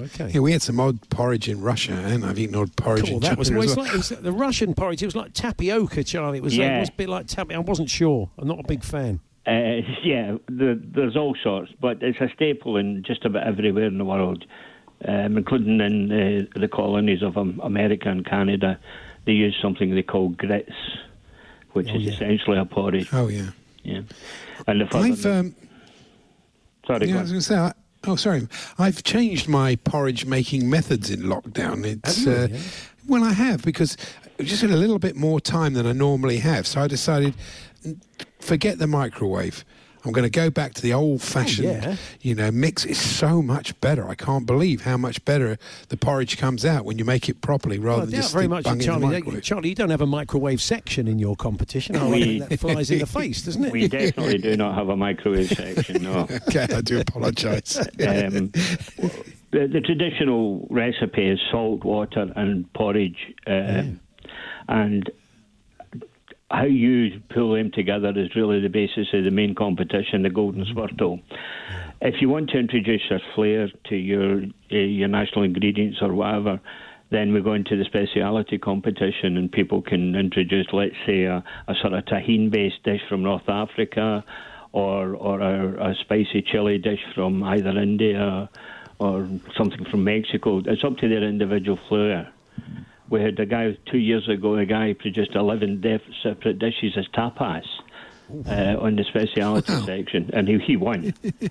S2: Okay.
S3: Yeah, we had some odd porridge in Russia, and I've eaten odd porridge
S2: Cool,
S3: in
S2: that was,
S3: China
S2: well,
S3: well.
S2: like, was the Russian porridge. It was like tapioca, Charlie. It was, uh,
S7: Yeah.
S2: it was a bit like tapioca. I wasn't sure. I'm not a big fan.
S7: Uh, yeah, the, there's all sorts, but it's a staple in just about everywhere in the world, um, including in uh, the colonies of um, America and Canada. They use something they call grits, which
S3: Oh,
S7: is
S3: yeah.
S7: essentially a porridge.
S3: Oh yeah.
S7: Yeah, and the
S3: I've um,
S7: sorry,
S3: yeah, I was going to say. I, oh, sorry. I've changed my porridge making methods in lockdown. It's
S2: you,
S3: uh,
S2: yeah?
S3: well, I have because just had a little bit more time than I normally have. So I decided, forget the microwave. I'm going to go back to the old-fashioned,
S2: Oh, yeah.
S3: you know, mix. It's so much better. I can't believe how much better the porridge comes out when you make it properly, rather
S2: Well,
S3: than just
S2: very
S3: stick
S2: much,
S3: bung
S2: that
S3: in the
S2: Charlie.
S3: microwave.
S2: Charlie, you don't have a microwave section in your competition. Oh, I
S7: We-
S2: that flies in the face, doesn't it?
S7: we definitely do not have a microwave section. No.
S3: okay, I do apologise.
S7: um, the, the traditional recipe is salt water and porridge, uh, and how you pull them together is really the basis of the main competition, the Golden Spurtle. If you want to introduce a flair to your uh, your national ingredients or whatever, then we go into the speciality competition, and people can introduce, let's say, a, a sort of tahine-based dish from North Africa, or or a, a spicy chili dish from either India or something from Mexico. It's up to their individual flair. We had a guy two years ago. A guy produced eleven def- separate dishes as tapas uh, on the speciality section, and he, he won.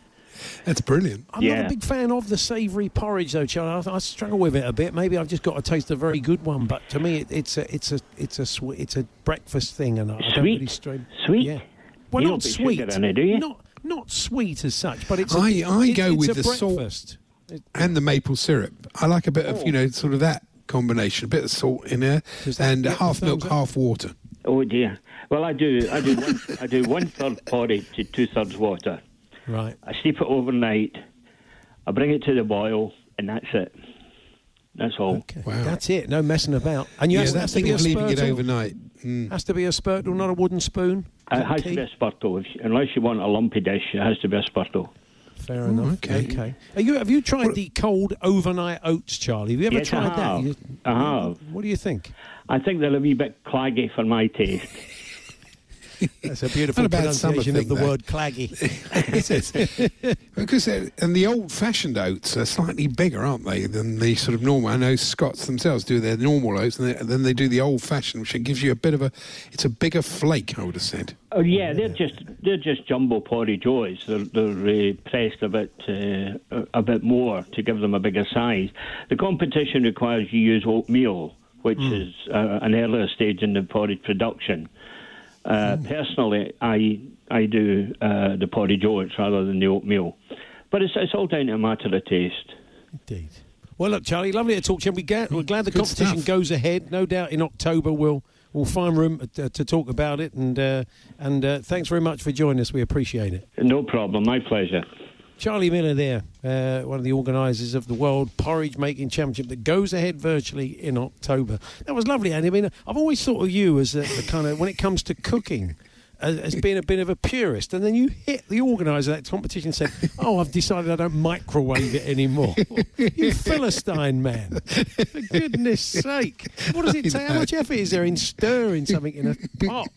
S3: That's brilliant.
S2: I'm
S7: Yeah.
S2: not a big fan of the savoury porridge, though, Charlie. I, I struggle with it a bit. Maybe I've just got to taste a very good one, but to me, it, it's a it's a it's a swe- it's a breakfast thing, and I, I don't
S7: Sweet?
S2: really strain.
S7: Sweet?
S2: Yeah. Well,
S7: You
S2: not
S7: don't
S2: sweet.
S7: sugar in it, do you?
S2: Not not sweet as such, but it's. a-
S3: I- I
S2: it-
S3: go
S2: it's
S3: with
S2: a
S3: the salt.
S2: breakfast. It-
S3: and the maple syrup. I like a bit
S2: Oh.
S3: of, you know, sort of that combination, a bit of salt in there, and
S2: get
S3: half milk,
S2: up?
S3: half water.
S7: Oh dear. Well, I do. I do. One, I do one third porridge to two thirds water.
S2: Right.
S7: I steep it overnight. I bring it to the boil, and that's it. That's all.
S2: Okay.
S3: Wow.
S2: That's it. No messing about. And you
S3: yeah,
S2: has,
S3: that
S2: has to
S3: thing
S2: be a
S3: of leaving it
S2: spurtle.
S3: overnight. Mm.
S2: Has to be a spurtle, not a wooden spoon.
S7: It has
S2: key?
S7: to be a spurtle. If unless you want a lumpy dish, it has to be a spurtle.
S2: Fair
S3: Oh,
S2: enough.
S3: okay.
S2: Okay. Are you, have you tried the cold overnight oats, Charlie? Have you ever
S7: Yes, I
S2: tried that?
S7: have.
S2: You-
S7: I have.
S2: What do you think?
S7: I think they're a wee bit claggy for my taste.
S2: That's a beautiful
S3: Not a
S2: pronunciation of the
S3: though.
S2: word claggy.
S3: Because and the old-fashioned oats are slightly bigger, aren't they, than the sort of normal? I know Scots themselves do their normal oats, and, they, and then they do the old-fashioned, which gives you a bit of a. It's a bigger flake, I would have said.
S7: Oh yeah, they're just they're just jumbo porridge oats. They're they're uh, pressed a bit uh, a- a bit more to give them a bigger size. The competition requires you use oatmeal, which is uh, an earlier stage in the porridge production. Uh, Personally, I I do uh, the porridge oats rather than the oatmeal, but it's it's all down to a matter of taste.
S2: Indeed. Well, look, Charlie, lovely to talk to you. We ga- We're glad the
S3: Good
S2: competition
S3: stuff.
S2: goes ahead. No doubt in October we'll we'll find room to, to talk about it. And uh, and uh, thanks very much for joining us. We appreciate it.
S7: No problem, my pleasure.
S2: Charlie Miller there, uh, one of the organisers of the World Porridge Making Championship that goes ahead virtually in October. That was lovely, Andy. I mean, I've always thought of you as a, the kind of, when it comes to cooking, as, as being a bit of a purist. And then you hit the organiser of that competition and said, Oh, I've decided I don't microwave it anymore. you Philistine man. For goodness sake. What does it take? How much effort is there in stirring something in a pot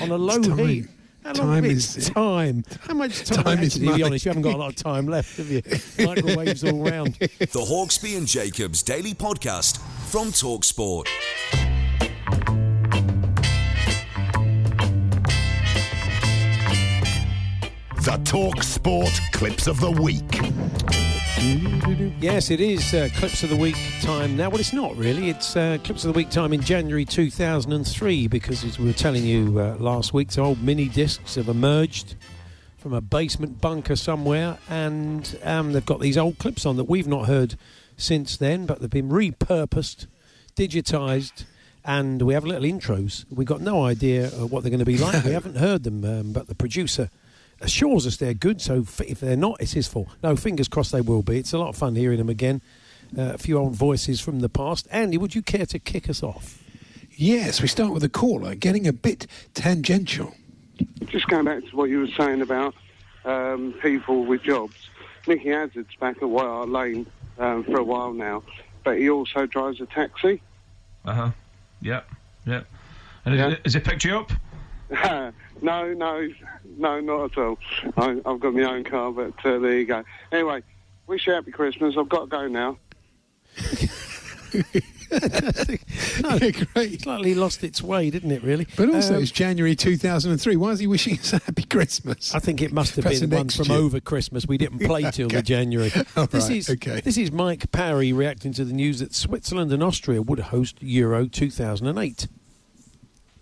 S2: on a low heat? How
S3: Time is-
S2: time. How much time?
S3: Time is
S2: Actually, to be honest, you haven't got a lot of time left, have you? Microwaves all round.
S1: The Hawksbee and Jacobs Daily Podcast from Talksport.
S8: The Talk Sport Clips of the Week.
S2: Yes, it is uh, Clips of the Week time now. Well, it's not really. It's uh, Clips of the Week time in January 2003 because, as we were telling you uh, last week, the old mini discs have emerged from a basement bunker somewhere and um, they've got these old clips on that we've not heard since then, but they've been repurposed, digitised. And we have little intros. We've got no idea uh, what they're going to be like. we haven't heard them, um, but the producer assures us they're good. So if they're not, it's his fault. No, fingers crossed they will be. It's a lot of fun hearing them again. Uh, a few old voices from the past. Andy, would you care to kick us off?
S3: Yes, we start with a caller getting a bit tangential.
S9: Just going back to what you were saying about um, people with jobs. Micky Hazard's back at White Hart Lane um, for a while now, but he also drives a taxi.
S10: Uh huh. Yep. Yep. And is, it, is it picked you up?
S9: no, no, no, not at all. I, I've got my own car, but uh, there you go. Anyway, wish you a happy Christmas. I've got to go now.
S2: no, great. Slightly lost its way, didn't it? Really.
S3: But also,
S2: Um,
S3: it's January 2003. Why is he wishing us a happy Christmas?
S2: I think it must have
S3: Perhaps
S2: been one from
S3: year.
S2: over Christmas. We didn't play till the January.
S3: All
S2: this
S3: right,
S2: is
S3: okay.
S2: this is Mike Parry reacting to the news that Switzerland and Austria would host Euro 2008.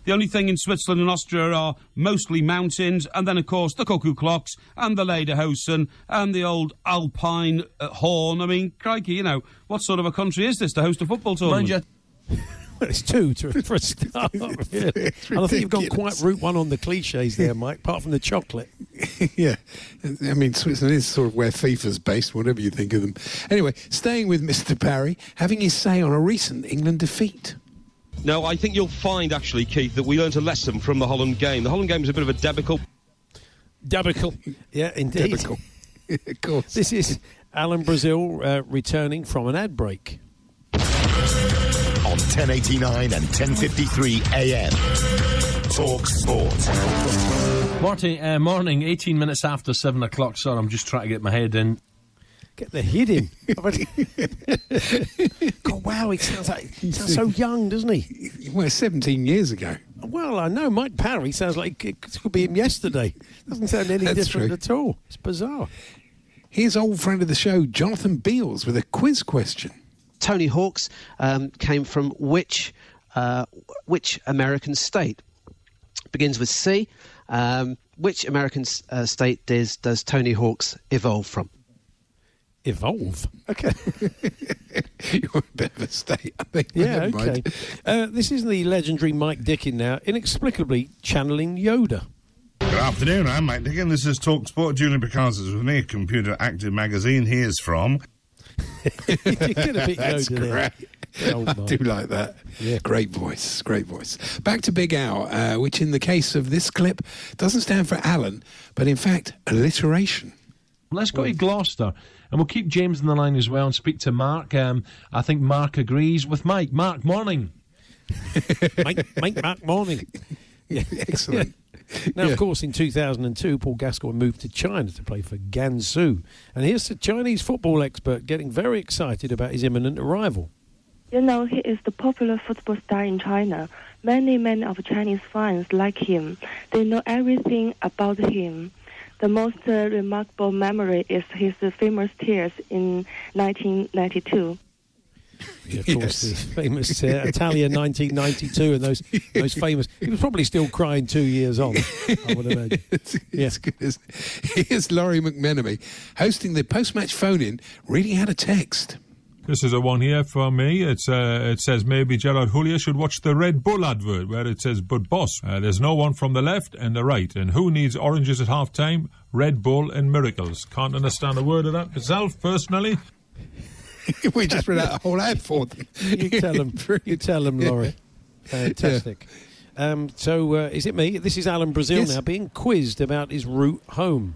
S11: The only thing in Switzerland and Austria are mostly mountains, and then, of course, the cuckoo clocks and the Lederhosen and the old Alpine uh, horn. I mean, crikey, you know, what sort of a country is this to host a football tournament?
S2: Well, it's two to, for a start. really. And I think you've gone quite route one on the cliches there, Mike. Apart from the chocolate.
S3: yeah, I mean Switzerland is sort of where FIFA's based, whatever you think of them. Anyway, staying with Mr. Parry, having his say on a recent England defeat.
S12: No, I think you'll find actually, Keith, that we learnt a lesson from the Holland game. The Holland game was a bit of a debacle.
S2: Debacle. Yeah, indeed.
S3: Debacle. of course.
S2: This is Alan Brazil uh, returning from an ad break.
S8: On 1089 and 1053 AM. Talk Sport.
S13: Morty, uh, morning, 18 minutes after 7 o'clock. Sorry, I'm just trying to get my head in.
S2: Get the head in. God, wow, he sounds like he sounds so young, doesn't he?
S3: Well, 17 years ago.
S2: Well, I know Mike Parry sounds like it could be him yesterday. Doesn't sound any
S3: That's
S2: different
S3: true.
S2: at all. It's bizarre.
S3: Here's old friend of the show, Jonathan Beals, with a quiz question.
S14: Tony Hawk's um, came from which uh, which American state? Begins with C. Um, which American uh, state does does Tony Hawk's evolve from?
S2: Evolve. Okay.
S3: You're a bit of a state, I think.
S2: Yeah,
S3: Never mind.
S2: okay. Uh, this is the legendary Mike Dickin now, inexplicably channeling Yoda.
S15: Good afternoon, I'm Mike Dickin. This is Talk Sport. Julian Picasso is with me, Computer Active Magazine. He is from.
S2: you get a
S3: That's
S2: Yoda
S3: great.
S2: Good old
S3: I do like that. Yeah. Great voice, great voice. Back to Big Al, uh, which in the case of this clip doesn't stand for Alan, but in fact, alliteration.
S13: Let's go to Gloucester, and we'll keep James in the line as well and speak to Mark. Um, I think Mark agrees with Mike. Mark, morning.
S2: Mike, Mike Mark Morning. Yeah.
S3: Excellent.
S2: Now,
S3: Yeah.
S2: of course, in 2002, Paul Gascoigne moved to China to play for Gansu. And here's the Chinese football expert getting very excited about his imminent arrival.
S16: You know, he is the popular football star in China. Many, many of Chinese fans like him. They know everything about him. The most uh, remarkable memory is his uh, famous tears in 1992.
S2: Yeah, of course, the famous uh, Italian 1992 and those those famous. He was probably still crying two years on, I would imagine.
S3: Yes, good. isn't it? Here's Lawrie McMenemy hosting the post-match phone-in, reading out a text.
S17: This is a one here from me. It's uh, it says maybe Gerard Houllier should watch the Red Bull advert where it says "But boss, uh, there's no one from the left and the right, and who needs oranges at half time? Red Bull and miracles. Can't understand a word of that myself personally.
S3: we just read out a whole ad for them.
S2: You tell them. You tell them, Lawrie. Fantastic. Um, so, uh, is it me? This is Alan Brazil
S13: Yes.
S2: now being quizzed about his route home.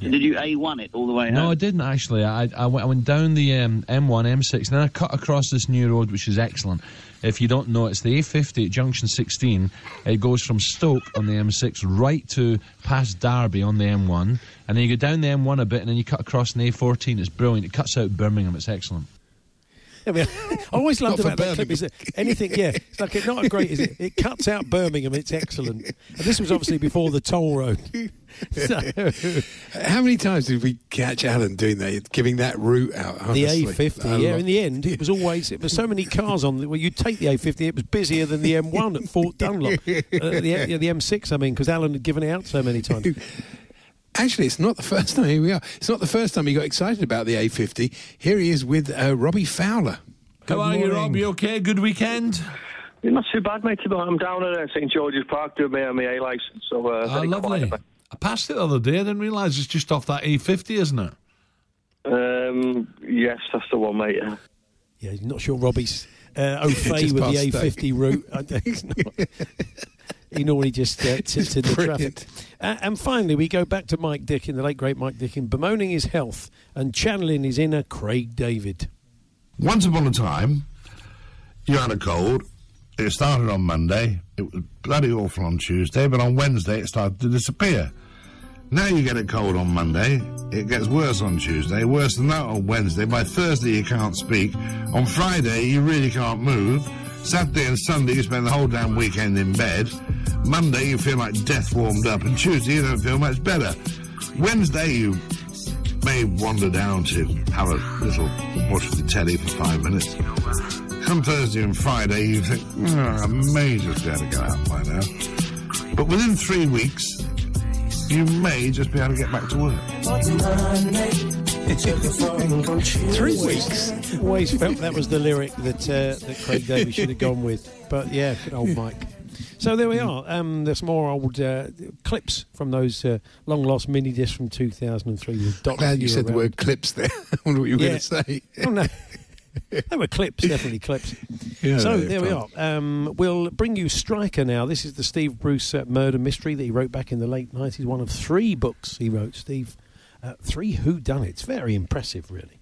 S18: Did you A1 it all the way
S13: No, I didn't actually. I, I, went, I went down the um, M1, M6, and then I cut across this new road, which is excellent. If you don't know, it's the A50 at junction 16. It goes from Stoke on the M6 right to past Derby on the M1, and then you go down the M1 a bit, and then you cut across the A14. It's brilliant. It cuts out Birmingham. It's excellent.
S2: I mean, I always loved about that clip is that anything, yeah, it's like it's not great, is it? It cuts out Birmingham, it's excellent. And this was obviously before the toll road. So,
S3: How many times did we catch Alan doing that, giving that route out?
S2: the? A50,
S3: A
S2: yeah. In the end, it was always it was so many cars on. Well, you take the A50, it was busier than the M1 at Fort Dunlop, uh, the, the M6. I mean, because Alan had given it out so many times.
S3: Actually, it's not the first time. Here we are. It's not the first time he got excited about the A50. Here he is with uh, Robbie Fowler.
S13: How are you, Rob? You okay? Good weekend?
S4: Not too bad, mate. I'm down at uh, St George's Park doing my, my A license. So, uh,
S13: Oh, lovely.
S4: quiet.
S17: I passed it the other day. I didn't realise it's just off that A50, isn't it?
S19: Um, yes, that's the one, mate. Yeah.
S2: Yeah, not sure Robbie's uh, au fait with the A50 route. I don't- he's not- he normally just uh, sits in the
S3: brilliant.
S2: traffic. Uh, and finally, we go back to Mike Dickin, the late great Mike Dickin, bemoaning his health and channeling his inner Craig David.
S15: Once upon a time, you had a cold. It started on Monday. It was bloody awful on Tuesday, but on Wednesday it started to disappear. Now you get a cold on Monday. It gets worse on Tuesday, worse than that on Wednesday. By Thursday you can't speak. On Friday you really can't move. Saturday and Sunday you spend the whole damn weekend in bed. Monday you feel like death warmed up, and Tuesday you don't feel much better. Wednesday you may wander down to have a little watch the telly for five minutes. Come Thursday and Friday, you think, "Oh, I may just be able to go out by now. But within three weeks, you may just be able to get back to work.
S2: Three weeks. Always felt that was the lyric that uh, that Craig David should have gone with. But yeah, good old Mike. So there we are. Um, there's more old uh, clips from those uh, long lost mini discs from 2003 with Doc.
S3: Glad you said the word clips there. I wonder what you were
S2: Yeah.
S3: going to say.
S2: Oh no. They were clips, definitely clips.
S3: Yeah,
S2: so there we are. Um, we'll bring you Striker now. This is the Steve Bruce uh, murder mystery that he wrote back in the late 90s. One of three books he wrote, Steve. Uh, three whodunits. Very impressive, really.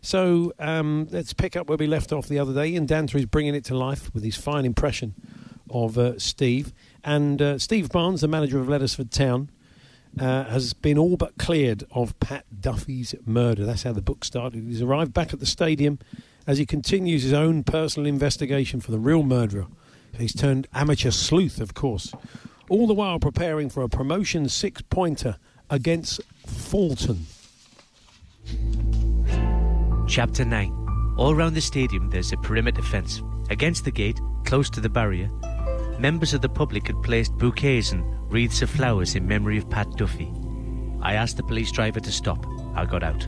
S2: So um, let's pick up where we left off the other day. Ian Danter is bringing it to life with his fine impression of uh, Steve. And uh, Steve Barnes, the manager of Lettersford Town, uh, has been all but cleared of Pat Duffy's murder. That's how the book started. He's arrived back at the stadium as he continues his own personal investigation for the real murderer. He's turned amateur sleuth, of course, all the while preparing for a promotion six pointer against Fulton.
S20: Chapter 9. All round the stadium there's a perimeter fence. Against the gate, close to the barrier, members of the public had placed bouquets and wreaths of flowers in memory of Pat Duffy. I asked the police driver to stop. I got out.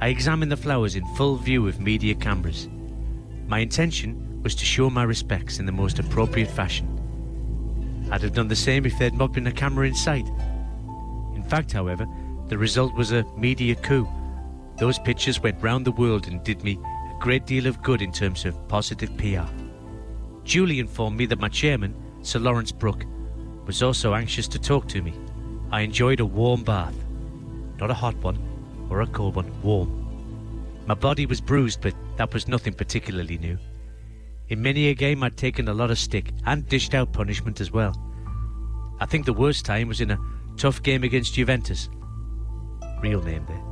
S20: I examined the flowers in full view of media cameras. My intention was to show my respects in the most appropriate fashion. I'd have done the same if there'd not been a camera in sight. In fact, however, the result was a media coup. Those pictures went round the world and did me a great deal of good in terms of positive PR. Julie informed me that my chairman, Sir Lawrence Brooke, was also anxious to talk to me. I enjoyed a warm bath. Not a hot one or a cold one, warm. My body was bruised, but that was nothing particularly new. In many a game, I'd taken a lot of stick and dished out punishment as well. I think the worst time was in a tough game against Juventus. Real name there.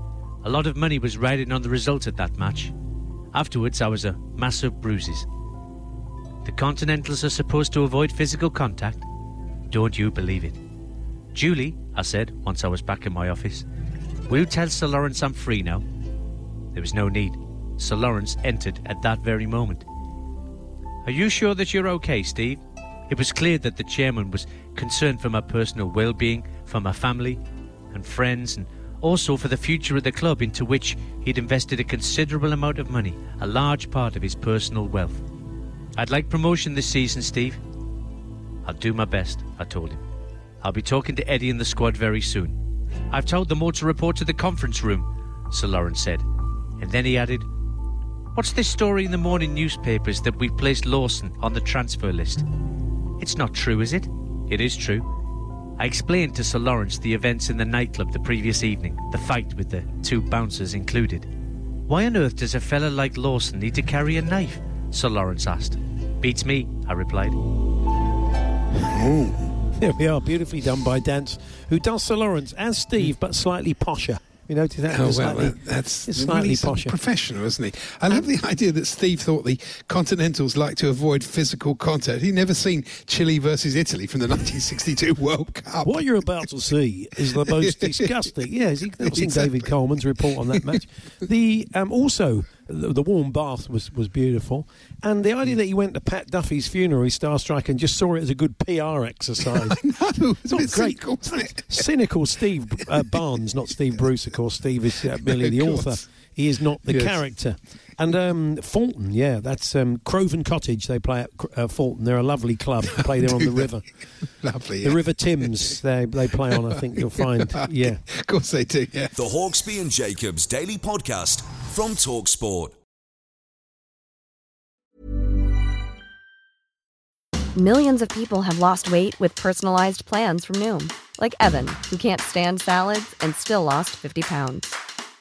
S20: A lot of money was riding on the result of that match. Afterwards, I was a mass of bruises. The Continentals are supposed to avoid physical contact. Don't you believe it? Julie, I said once I was back in my office, will you tell Sir Lawrence I'm free now? There was no need. Sir Lawrence entered at that very moment. Are you sure that you're okay, Steve? It was clear that the chairman was concerned for my personal well being, for my family and friends, and also for the future of the club into which he'd invested a considerable amount of money, a large part of his personal wealth. I'd like promotion this season, Steve. I'll do my best, I told him. I'll be talking to Eddie and the squad very soon. I've told them all to report to the conference room, Sir Lawrence said. And then he added, What's this story in the morning newspapers that we've placed Lawson on the transfer list? It's not true, is it? It is true. I explained to Sir Lawrence the events in the nightclub the previous evening, the fight with the two bouncers included. Why on earth does a fella like Lawson need to carry a knife? Sir Lawrence asked. Beats me, I replied.
S2: There we are, beautifully done by Danter, who does Sir Lawrence as Steve, but slightly posher. You notice that?
S3: Oh, well,
S2: slightly,
S3: that, that's
S2: it's slightly
S3: really
S2: posher.
S3: professional, isn't he? I love the idea that Steve thought the Continentals like to avoid physical contact. He'd never seen Chile versus Italy from the 1962 World Cup.
S2: What you're about to see is the most disgusting. Yeah, has he not seen
S3: Exactly.
S2: David Coleman's report on that match? The um, also the, the warm bath was, was beautiful, and the idea that he went to Pat Duffy's funeral, starstruck, and just saw it as a good PR exercise.
S3: no, it's
S2: not
S3: a bit
S2: great.
S3: cynical, isn't it?
S2: Cynical Steve uh, Barnes, not Steve Bruce, of course. Steve is uh, merely
S3: Of
S2: the author. He is not the
S3: Yes.
S2: character. And um, Fulton, yeah, that's um, Craven Cottage. They play at uh, Fulton. They're a lovely club. They play there on the river.
S3: Lovely.
S2: The. River Thames. They they play on. I think you'll find. Yeah.
S3: Of course they do, yeah.
S1: The Hawksbee and Jacobs Daily Podcast from Talksport.
S21: Millions of people have lost weight with personalized plans from Noom, like Evan, who can't stand salads and still lost 50 pounds.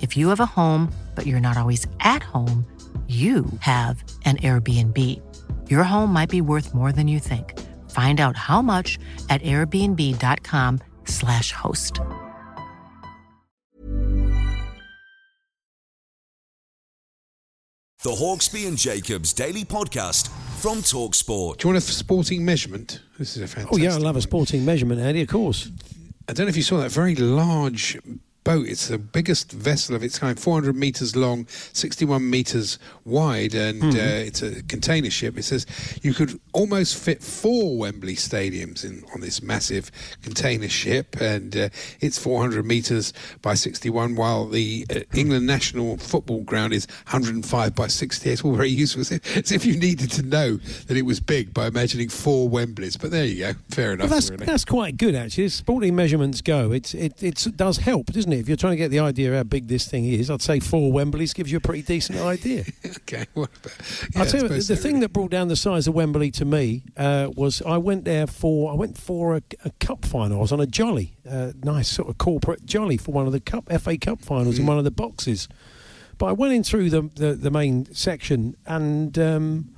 S22: If you have a home, but you're not always at home, you have an Airbnb. Your home might be worth more than you think. Find out how much at airbnb.com/slash host.
S1: The Hawksbee and Jacobs Daily Podcast from Talksport.
S3: Do you want a sporting measurement? This is a fantastic.
S2: Oh yeah, I love a sporting measurement, Andy. Of course.
S3: I don't know if you saw that very large boat. It's the biggest vessel of its kind, 400 metres long, 61 metres wide, and
S2: Mhm.
S3: uh, it's a container ship. It says you could almost fit four Wembley stadiums in on this massive container ship, and uh, it's 400 metres by 61, while the uh, England national football ground is 105 by 60. It's all very useful. As if, you needed to know that it was big by imagining four Wembleys. But there you go. Fair enough.
S2: Well, that's
S3: really.
S2: that's quite good actually. As sporting measurements go, it's it it's, it does help, doesn't it? If you're trying to get the idea of how big this thing is, I'd say four Wembleys gives you a pretty decent idea.
S3: okay. What about,
S2: I'll tell you, the
S3: so,
S2: thing that brought down the size of Wembley to me uh, was I went there for I went for a, a cup final. I was on a jolly, uh, nice sort of corporate jolly for one of the cup FA Cup finals
S3: Mm.
S2: in one of the boxes. But I went in through the the, the main section and. Um,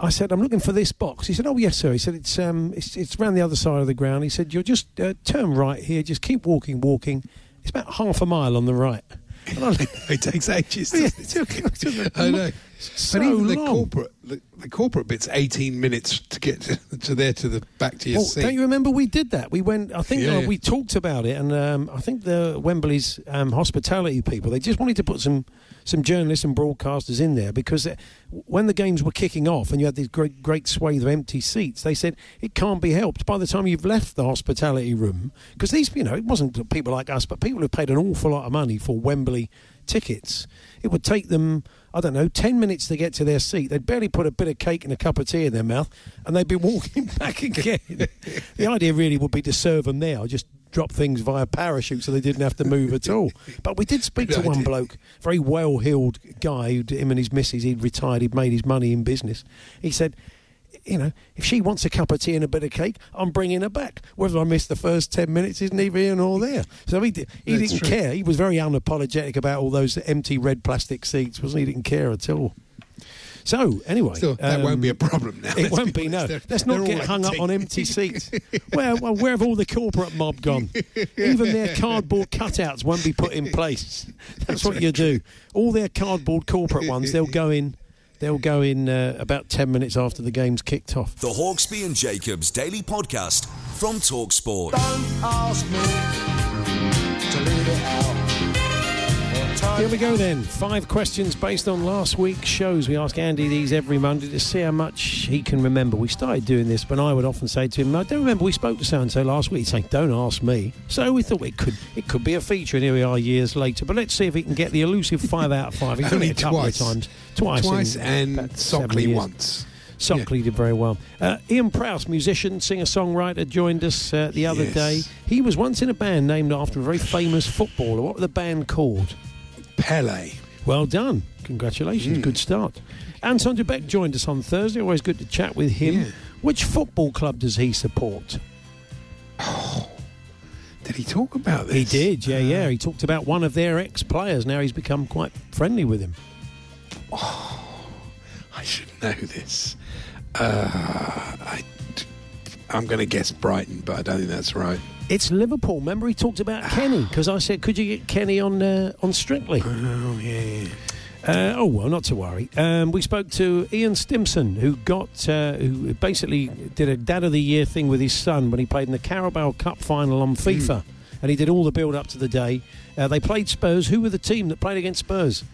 S2: I said, "I'm looking for this box." He said, "Oh yes, sir." He said, "It's um, it's it's round the other side of the ground." He said, "You'll just uh, turn right here. Just keep walking, walking. It's about half a mile on the right." And I,
S3: it takes ages.
S2: Yeah,
S3: doesn't
S2: it took- it took
S3: I know.
S2: So
S3: but even the corporate, the, the corporate bit's 18 minutes to get to, to there to the back to your
S2: Well,
S3: seat.
S2: don't you remember we did that? We went. I think
S3: Yeah,
S2: uh,
S3: yeah.
S2: we talked about it, and um, I think the Wembley's um, hospitality people they just wanted to put some some journalists and broadcasters in there because uh, when the games were kicking off and you had these great great swathe of empty seats, they said it can't be helped. By the time you've left the hospitality room, because these you know it wasn't people like us, but people who paid an awful lot of money for Wembley tickets. It would take them, I don't know, 10 minutes to get to their seat. They'd barely put a bit of cake and a cup of tea in their mouth, and they'd be walking back again. the idea really would be to serve them there, just drop things via parachute so they didn't have to move at all. But we did speak to one bloke, very well heeled guy, who'd, him and his missus, he'd retired, he'd made his money in business. He said, you know, if she wants a cup of tea and a bit of cake, I'm bringing her back. Whether I miss the first 10 minutes is neither here nor there. So he, di- he
S3: That's
S2: didn't
S3: true.
S2: care. He was very unapologetic about all those empty red plastic seats, wasn't he? He didn't care at all. So, anyway.
S3: Still, that won't
S2: um,
S3: be a problem now.
S2: It won't
S3: be
S2: be, no.
S3: They're-
S2: Let's not get
S3: all
S2: hung up on empty seats. where, well, where have all the corporate mob gone? Even their cardboard cutouts won't be put in place. That's what you do. All their cardboard corporate ones, they'll go in. They'll go in uh, about ten minutes after the game's kicked off.
S1: The Hawksbee and Jacobs Daily Podcast from Talksport.
S23: Ask me to leave it out.
S2: Here we go then. Five questions based on last week's shows. We ask Andy these every Monday to see how much he can remember. We started doing this when I would often say to him, I don't remember we spoke to so and so last week. He'd say, Don't ask me. So we thought it could it could be a feature, and here we are years later. But let's see if he can get the elusive five out of five. He's done it a couple
S3: twice.
S2: of times. Twice.
S3: Twice
S2: in
S3: and Sockley once.
S2: Sockley did very well. Uh, Ian Prowse, musician, singer songwriter, joined us uh, the other
S3: Yes.
S2: day. He was once in a band named after a very famous footballer. What were the band called?
S3: Pele.
S2: Well done. Congratulations.
S3: Hmm.
S2: Good start. Anton du Beke joined us on Thursday. Always good to chat with him. Which football club does he support?
S3: Did he talk about this?
S2: He did, yeah, yeah. He talked about one of their ex players. Now he's become quite friendly with him.
S3: Oh, I should know this. Uh, I, I'm going to guess Brighton, but I don't think that's right.
S2: It's Liverpool. Remember, he talked about Kenny because I said, "Could you get Kenny on uh, on Strictly?"
S3: Oh yeah.
S2: Uh, oh well, not to worry. Um, we spoke to Ian Stimson, who got uh, who basically did a Dad of the Year thing with his son when he played in the Carabao Cup final on FIFA, and he did all the build up to the day. Uh, they played Spurs. Who were the team that played against Spurs?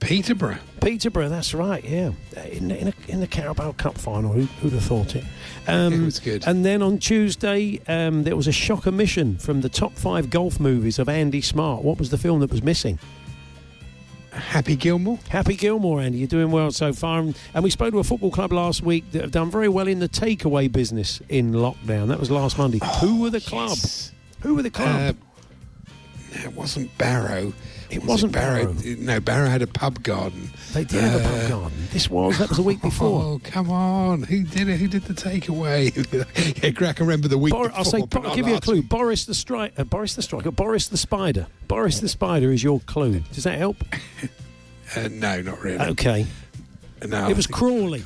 S3: Peterborough.
S2: Peterborough, that's right. Yeah, Uh, in the, in, a, in the Carabao Cup final. Who, who'd have thought it? Um,
S3: It was good.
S2: And then on Tuesday, um, there was a shock omission from the top five golf movies of Andy Smart. What was the film that was missing?
S3: Happy Gilmore.
S2: Happy Gilmore, Andy. You're doing well so far. And, we spoke to a football club last week that have done very well in the takeaway business in lockdown. That was last Monday. Who were the club? Who were the club?
S3: Uh, it wasn't Barrow.
S2: It
S3: Was
S2: wasn't Barrow.
S3: No, Barrow had a pub garden.
S2: they did have a pub
S3: Uh,
S2: garden. This was, that was a week before.
S3: Oh, come on. Who did it? Who did the takeaway? yeah, Greg, I remember the week
S2: Bor-
S3: before.
S2: I'll say, I'll give you a clue. Boris the striker, uh, Boris the striker, Boris the spider. Boris the spider is your clue. Does that help?
S3: Uh, no, not really.
S2: Okay.
S3: No,
S2: it was
S3: I think-
S2: Crawley.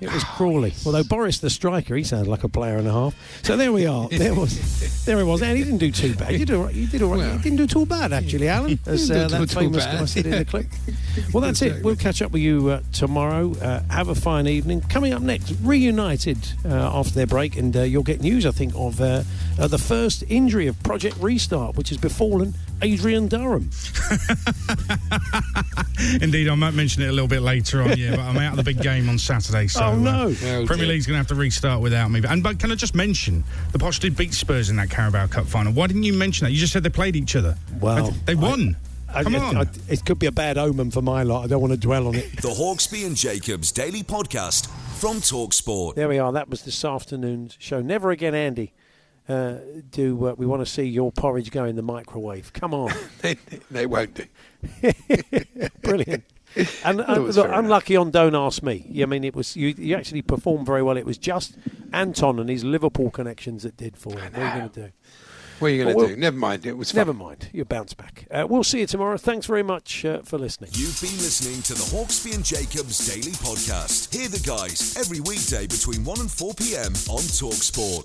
S2: It was Crawley. Although Boris the striker, he sounded like a player and a half. So there we are. There was, there it was. And he didn't do too bad. You did all right. You did all right.
S3: Well,
S2: you didn't do too bad, actually, Alan. As uh, that famous guy said in the clip. Well, that's it. We'll catch up with you uh, tomorrow. Uh, have a fine evening. Coming up next, reunited uh, after their break, and uh, you'll get news, I think, of uh, uh, the first injury of Project Restart, which has befallen Adrian Durham.
S24: Indeed, I might mention it a little bit later on, yeah, but I'm out of the big game on Saturday, so
S2: Oh, no.
S24: uh,
S2: Oh,
S24: Premier
S2: dear.
S24: League's going to have to restart without me. And but can I just mention the Posh did beat Spurs in that Carabao Cup final? Why didn't you mention that? You just said they played each other.
S2: Well,
S24: they won.
S2: I-
S24: Come on.
S2: I- it could be a bad omen for my lot. I don't want to dwell on it.
S1: The Hawksbee and Jacobs Daily Podcast from Talksport.
S2: There we are. That was this afternoon's show. Never again, Andy. Uh, do uh, we want to see your porridge go in the microwave? Come on,
S3: they, they won't do.
S2: brilliant. And
S3: That
S2: uh, look,
S3: fair
S2: unlucky on Don't Ask Me. I mean, it was you. You actually performed very well. It was just Anton and his Liverpool connections that did for you. What are you going to do?
S3: What are you going
S2: Well,
S3: to do? Never mind. It was fun.
S2: Never mind. You bounce back. Uh, we'll see you tomorrow. Thanks very much uh, for listening.
S1: You've been listening to the Hawksbee and Jacobs Daily Podcast. Hear the guys every weekday between 1 and 4 p.m. on Talksport.